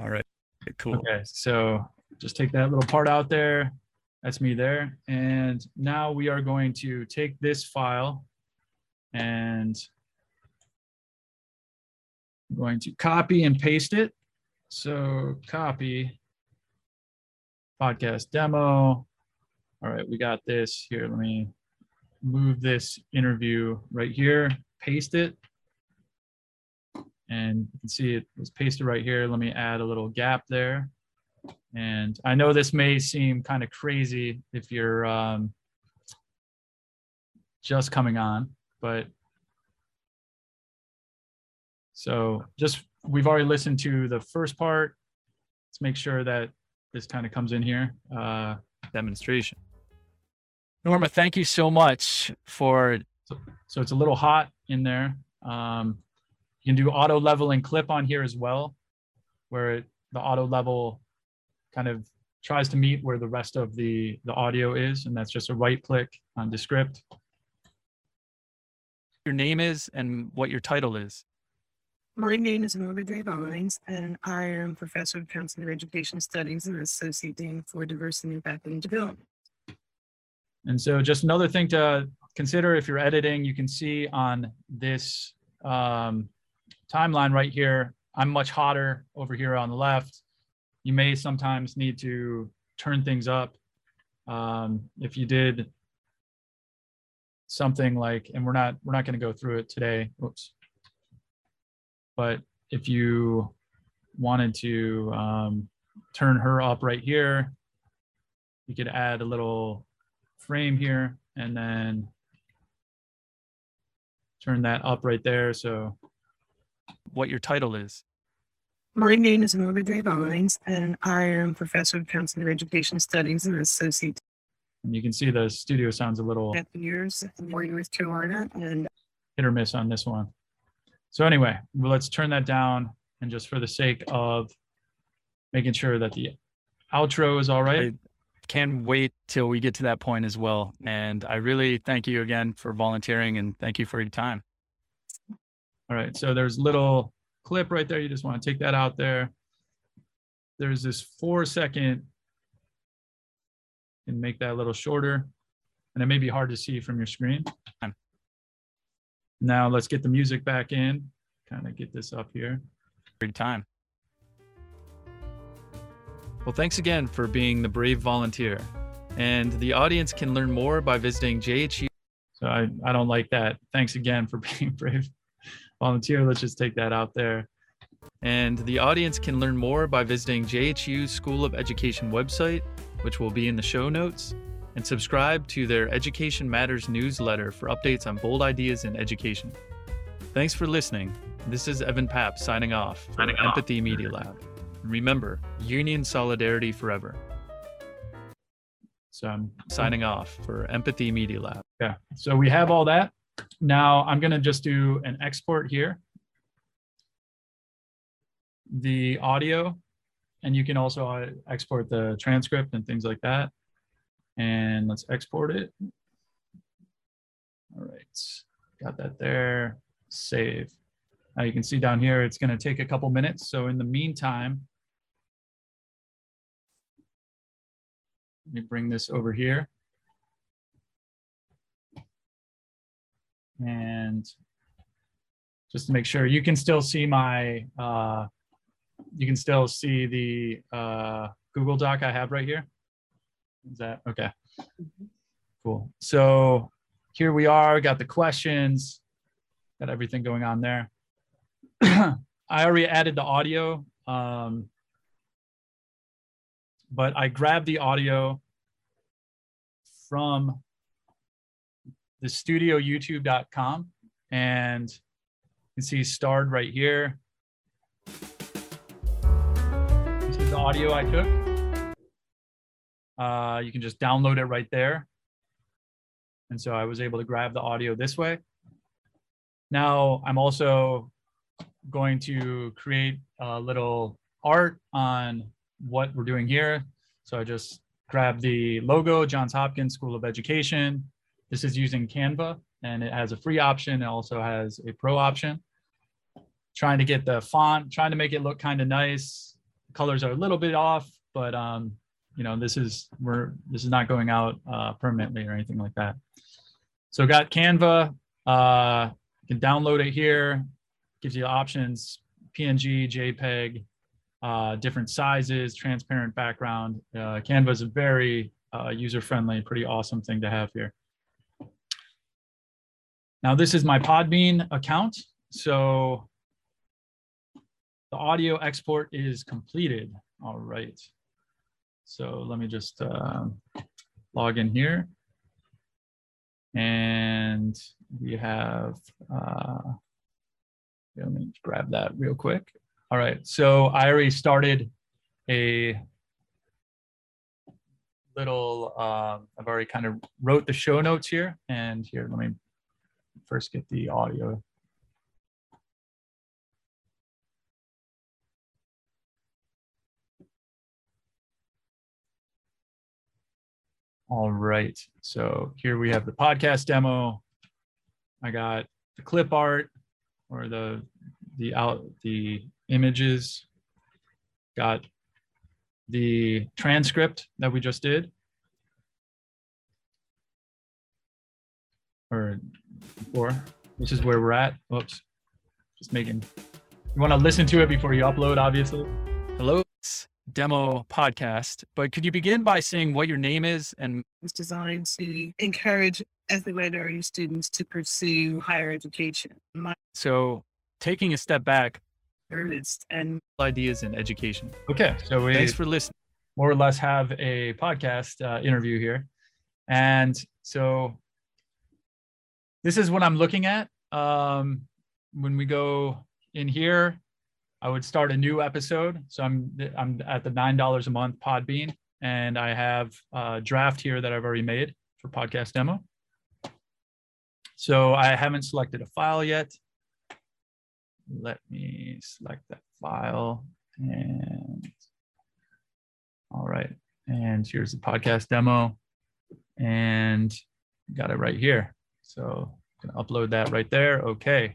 All right. Cool. Okay. So just take that little part out there. That's me there. And now we are going to take this file and I'm going to copy and paste it. So copy podcast demo all right, we got this here. Let me move this interview right here, paste it. And you can see it was pasted right here. Let me add a little gap there. And I know this may seem kind of crazy if you're um, just coming on, but so just we've already listened to the first part. Let's make sure that this kind of comes in here. Uh, demonstration. Norma, thank you so much for. So, so it's a little hot in there. Um, you can do auto level and clip on here as well, where it, the auto level kind of tries to meet where the rest of the, the audio is. And that's just a right click on Descript. Your name is and what your title is. My name is Norma Day Vines, and I am professor of counseling education studies and associate dean for diversity, impact, and development. And so just another thing to consider if you're editing, you can see on this um, timeline right here, I'm much hotter over here on the left. You may sometimes need to turn things up. Um, if you did something like, and we're not, we're not going to go through it today. Oops. But if you wanted to um, turn her up right here, you could add a little frame here and then turn that up right there. So what your title is. My name is Norma Day Vines, and I am professor of counseling and education studies and associate. And you can see the studio sounds a little at the years in North Carolina and hit or miss on this one. So anyway, well, let's turn that down. And just for the sake of making sure that the outro is all right can't wait till we get to that point as well. And I really thank you again for volunteering and thank you for your time. All right, so there's little clip right there. You just want to take that out there. There's this four second and make that a little shorter. And it may be hard to see from your screen. Now let's get the music back in, kind of get this up here. Every time. Well, thanks again for being the brave volunteer. And the audience can learn more by visiting JHU. So I, I don't like that. Thanks again for being brave volunteer. Let's just take that out there. And the audience can learn more by visiting JHU School of Education website, which will be in the show notes, and subscribe to their Education Matters newsletter for updates on bold ideas in education. Thanks for listening. This is Evan Papp signing off for signing Empathy off. Media Lab. Remember, union solidarity forever. So I'm signing off for Empathy Media Lab. Yeah. So we have all that. Now I'm going to just do an export here. The audio, and you can also uh, export the transcript and things like that. And let's export it. All right, got that there, save. Now you can see down here, it's gonna take a couple minutes. So in the meantime, Let me bring this over here. And just to make sure you can still see my, uh, you can still see the uh, Google Doc I have right here. Is that okay? Cool. So here we are, got the questions, got everything going on there. I already added the audio, um, but I grabbed the audio from the studio youtube.com and you can see starred right here. This is the audio I took. Uh, you can just download it right there. And so I was able to grab the audio this way. Now I'm also going to create a little art on what we're doing here. So I just grabbed the logo, Johns Hopkins School of Education. This is using Canva and it has a free option. It also has a pro option. Trying to get the font, trying to make it look kind of nice. Colors are a little bit off, but um, you know, this is we're this is not going out uh, permanently or anything like that. So got Canva. Uh, you can download it here. Gives you options: PNG, JPEG, uh, different sizes, transparent background. Uh, Canva is a very uh, user-friendly, pretty awesome thing to have here. Now this is my Podbean account. So the audio export is completed. All right. So let me just um, log in here. And we have, uh, let me grab that real quick. All right, so I already started a little, um, I've already kind of wrote the show notes here. And here, let me first get the audio. All right, so here we have the podcast demo. I got the clip art or the the out the images. Got the transcript that we just did. Or before. This is where we're at. Oops. Just making you want to listen to it before you upload, obviously. Hello, demo podcast. But could you begin by saying what your name is and It's designed to encourage secondary students to pursue higher education. My so taking a step back, is and ideas in education. Okay, so we Thanks for listening. more or less have a podcast uh, interview here. And so this is what I'm looking at. Um, when we go in here, I would start a new episode. So I'm I'm at the nine dollars a month Podbean, and I have a draft here that I've already made for podcast demo. So I haven't selected a file yet. Let me select that file and all right. And here's the podcast demo and got it right here. So gonna upload that right there. Okay.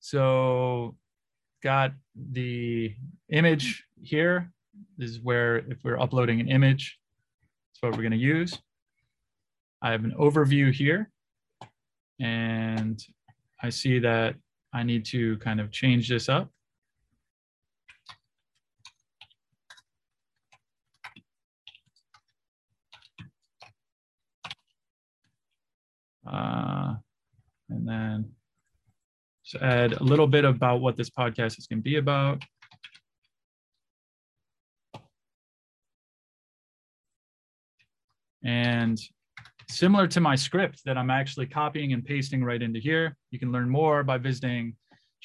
So got the image here. This is where if we're uploading an image, that's what we're gonna use. I have an overview here and I see that I need to kind of change this up. Uh, and then just add a little bit about what this podcast is going to be about. And similar to my script that I'm actually copying and pasting right into here, you can learn more by visiting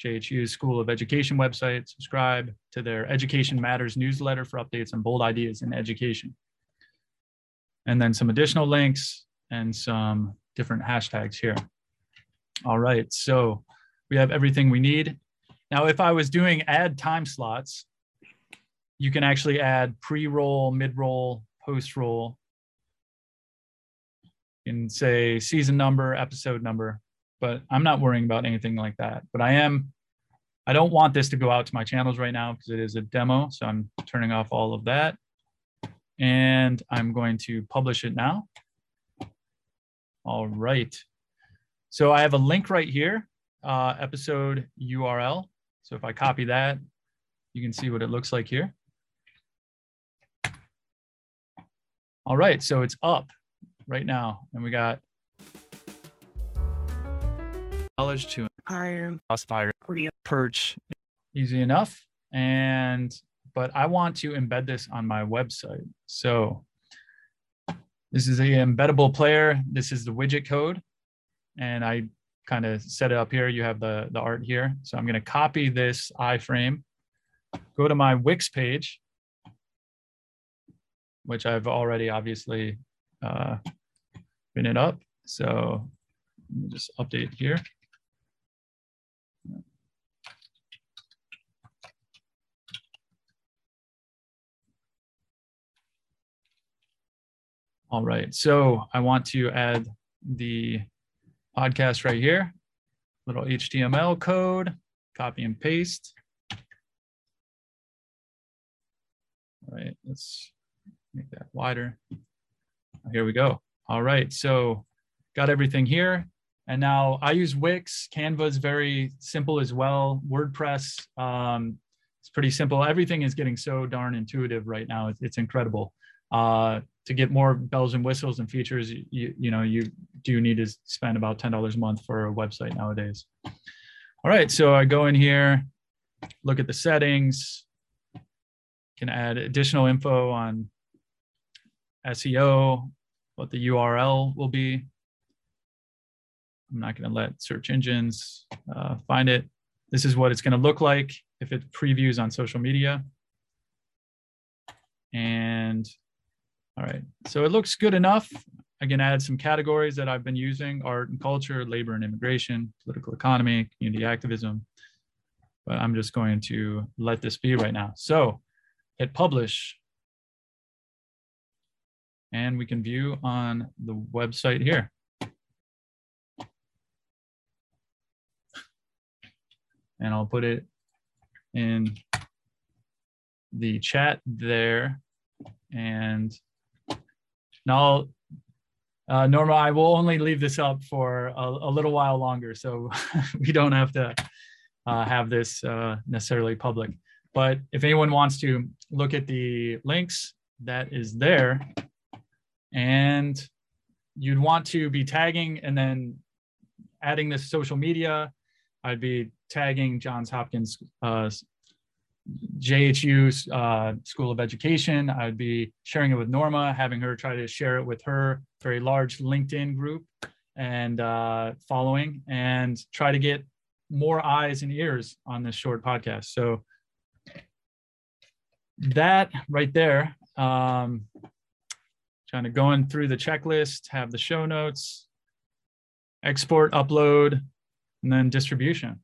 JHU's School of Education website, subscribe to their Education Matters newsletter for updates on bold ideas in education. And then some additional links and some different hashtags here. All right, so we have everything we need. Now, if I was doing add time slots, you can actually add pre-roll, mid-roll, post-roll, and say season number, episode number, but I'm not worrying about anything like that. But I am, I don't want this to go out to my channels right now because it is a demo. So I'm turning off all of that and I'm going to publish it now. All right. So I have a link right here, uh, episode URL. So if I copy that, you can see what it looks like here. All right, so it's up right now, and we got knowledge to classify Pretty perch easy enough and but i want to embed this on my website so this is a embeddable player. This is the widget code. And i kind of set it up here. You have the the art here. So i'm going to copy this iframe go to my wix page which i've already obviously uh been it up. So let me just update here All right, so I want to add the podcast right here, little HTML code, copy and paste. All right, let's make that wider. Here we go. All right, so got everything here. And now I use Wix. Canva is very simple as well. WordPress, um, it's pretty simple. Everything is getting so darn intuitive right now. It's, it's incredible. Uh, to get more bells and whistles and features, you, you know, you do need to spend about $10 a month for a website nowadays. All right, so I go in here, look at the settings, can add additional info on SEO, what the URL will be. I'm not going to let search engines uh, find it. This is what it's going to look like if it previews on social media. And all right, so it looks good enough. I can add some categories that I've been using, art and culture, labor and immigration, political economy, community activism. But I'm just going to let this be right now. So hit publish. And we can view on the website here. And I'll put it in the chat there. And now, uh, Norma, I will only leave this up for a, a little while longer, so we don't have to uh, have this uh, necessarily public. But if anyone wants to look at the links, that is there. And you'd want to be tagging and then adding this social media. I'd be tagging Johns Hopkins uh, JHU uh, School of Education. I would be sharing it with Norma, having her try to share it with her very large LinkedIn group and uh, following, and try to get more eyes and ears on this short podcast. So that right there, um, kind of going through the checklist, have the show notes, export, upload, and then distribution.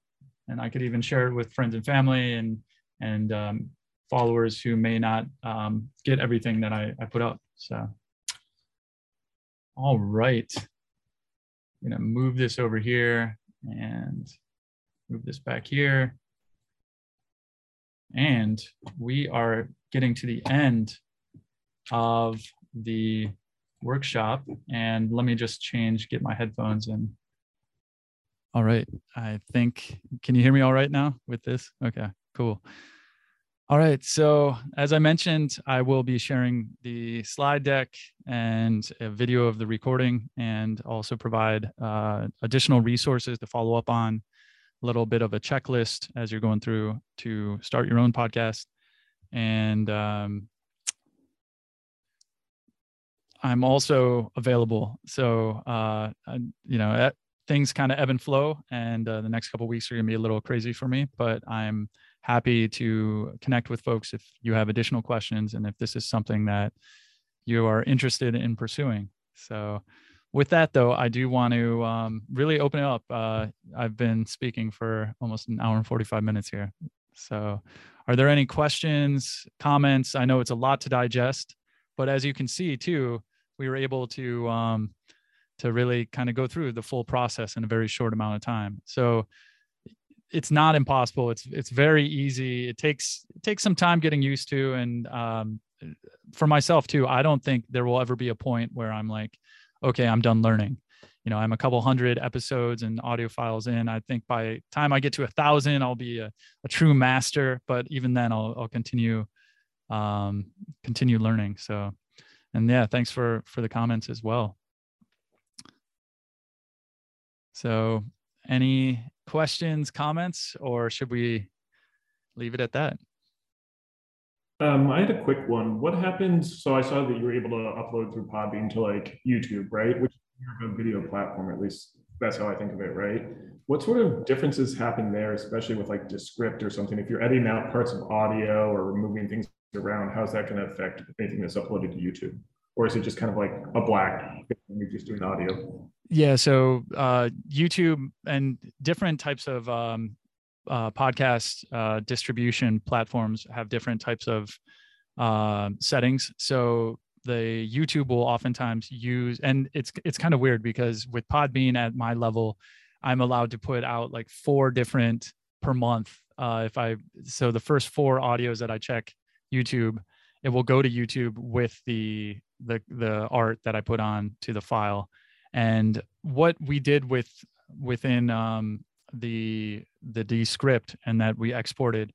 And I could even share it with friends and family and and um, followers who may not um, get everything that I, I put up. So, all right. I'm gonna move this over here and move this back here. And we are getting to the end of the workshop. And let me just change, get my headphones in. All right. I think, can you hear me all right now with this? Okay. Cool. All right. So, as I mentioned, I will be sharing the slide deck and a video of the recording and also provide uh, additional resources to follow up on a little bit of a checklist as you're going through to start your own podcast. And um, I'm also available. So, uh, you know, things kind of ebb and flow, and uh, the next couple weeks are going to be a little crazy for me, but I'm happy to connect with folks if you have additional questions and if this is something that you are interested in pursuing. So, with that though, I do want to um, really open it up. Uh, I've been speaking for almost an hour and 45 minutes here. So, are there any questions, comments? I know it's a lot to digest, but as you can see too, we were able to um, to really kind of go through the full process in a very short amount of time. So it's not impossible. It's it's very easy. It takes it takes some time getting used to, and um, for myself too, I don't think there will ever be a point where I'm like, okay, I'm done learning. you know, I'm a couple hundred episodes and audio files in. I think by time I get to a thousand, I'll be a, a true master. But even then, I'll, I'll continue um, continue learning. So, and yeah, thanks for for the comments as well. So, any questions, comments, or should we leave it at that? Um, I had a quick one. What happens? So I saw that you were able to upload through Podbean to like YouTube, right? Which is a video platform, at least that's how I think of it, right? What sort of differences happen there, especially with like Descript or something? If you're editing out parts of audio or removing things around, how's that going to affect anything that's uploaded to YouTube? Or is it just kind of like a black, you're just doing audio? Yeah, so uh, YouTube and different types of um, uh, podcast uh, distribution platforms have different types of uh, settings. So the YouTube will oftentimes use, and it's it's kind of weird because with Podbean at my level, I'm allowed to put out like four different per month. Uh, if I so the first four audios that I check YouTube, it will go to YouTube with the the the art that I put on to the file. And what we did with within um, the the Descript and that we exported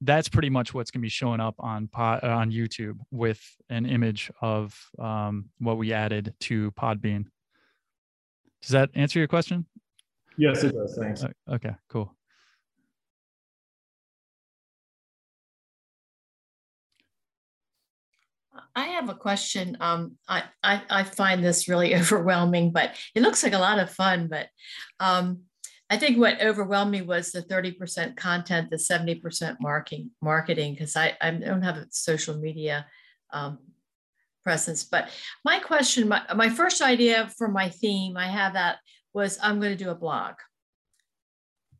that's pretty much what's going to be showing up on pod, on YouTube with an image of um, what we added to Podbean. Does that answer your question? Yes, it does. Thanks. Okay, cool. I have a question. Um, I, I, I find this really overwhelming, but it looks like a lot of fun. But um, I think what overwhelmed me was the 30% content, the 70% marketing, marketing, because I, I don't have a social media um, presence. But my question, my, my first idea for my theme, I have that was I'm going to do a blog.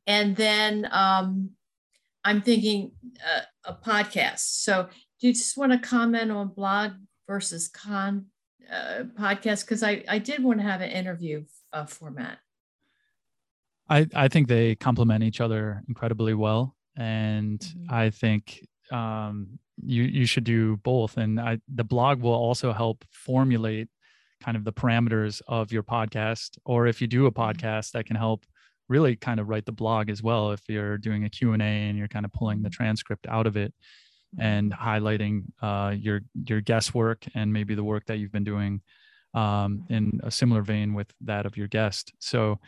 And then um, I'm thinking uh, a podcast. So do you just want to comment on blog versus con uh, podcast? Because I, I did want to have an interview uh, format. I, I think they complement each other incredibly well. And mm-hmm. I think um, you, you should do both. And I, the blog will also help formulate kind of the parameters of your podcast. Or if you do a mm-hmm. podcast, that can help really kind of write the blog as well. If you're doing a Q&A and you're kind of pulling the mm-hmm. transcript out of it and highlighting uh, your, your guest work and maybe the work that you've been doing um, in a similar vein with that of your guest. So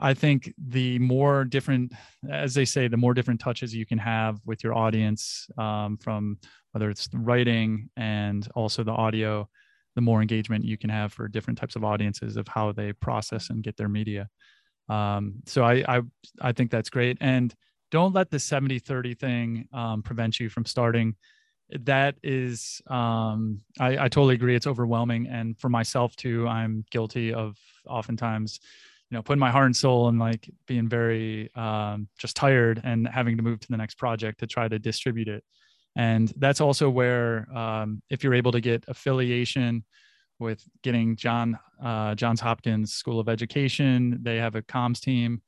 I think the more different, as they say, the more different touches you can have with your audience, um, from whether it's the writing and also the audio, the more engagement you can have for different types of audiences of how they process and get their media. Um, so I, I, I think that's great. And don't let the 70 30 thing um, prevent you from starting. That is, um, I, I totally agree. It's overwhelming. And for myself too, I'm guilty of oftentimes you know putting my heart and soul and like being very um, just tired and having to move to the next project to try to distribute it and that's also where um, if you're able to get affiliation with getting john uh, johns hopkins school of education they have a comms team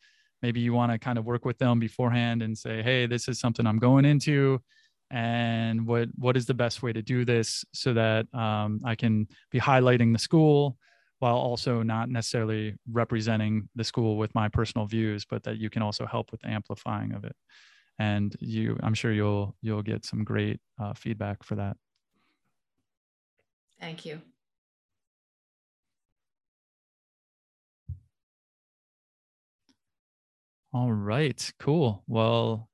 maybe you want to kind of work with them beforehand and say hey this is something i'm going into and what what is the best way to do this so that um, i can be highlighting the school while also not necessarily representing the school with my personal views but that you can also help with the amplifying of it. And you i'm sure you'll you'll get some great uh, feedback for that. Thank you all right cool well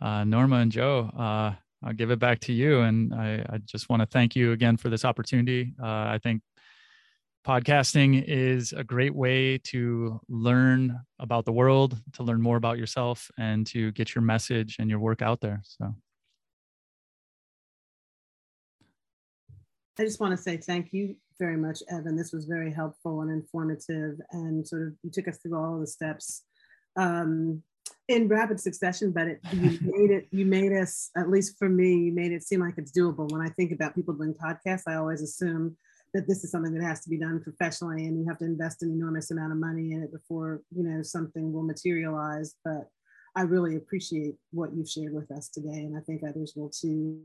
uh, norma and joe uh, i'll give it back to you and i, I just want to thank you again for this opportunity uh, i think podcasting is a great way to learn about the world, to learn more about yourself, and to get your message and your work out there. So. I just want to say thank you very much, Evan. This was very helpful and informative, and sort of you took us through all the steps um, in rapid succession. But it, you made it, you made us, at least for me, you made it seem like it's doable. When I think about people doing podcasts, I always assume that this is something that has to be done professionally and you have to invest an enormous amount of money in it before you know something will materialize but i really appreciate what you've shared with us today and i think others will too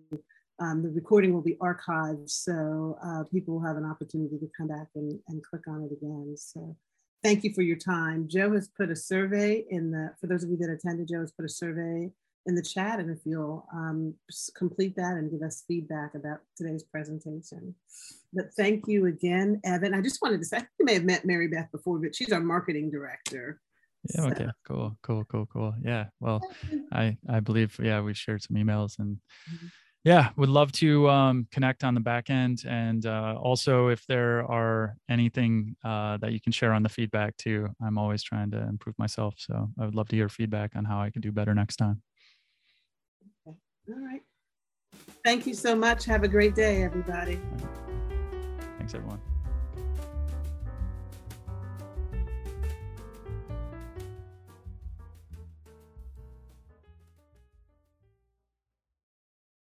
um, the recording will be archived so uh, people will have an opportunity to come back and, and click on it again so thank you for your time. Joe has put a survey in the, for those of you that attended, Joe has put a survey in the chat. And if you'll um, complete that and give us feedback about today's presentation. But thank you again, Evan. I just wanted to say, you may have met Mary Beth before, but she's our marketing director. Yeah. So. Okay. Cool. Cool. Cool. Cool. Yeah. Well, I I believe yeah we shared some emails and mm-hmm. Yeah would love to um, connect on the back end and uh, also if there are anything uh, that you can share on the feedback too. I'm always trying to improve myself, so I would love to hear feedback on how I could do better next time. Okay. All right. Thank you so much. Have a great day, everybody. Thanks, everyone.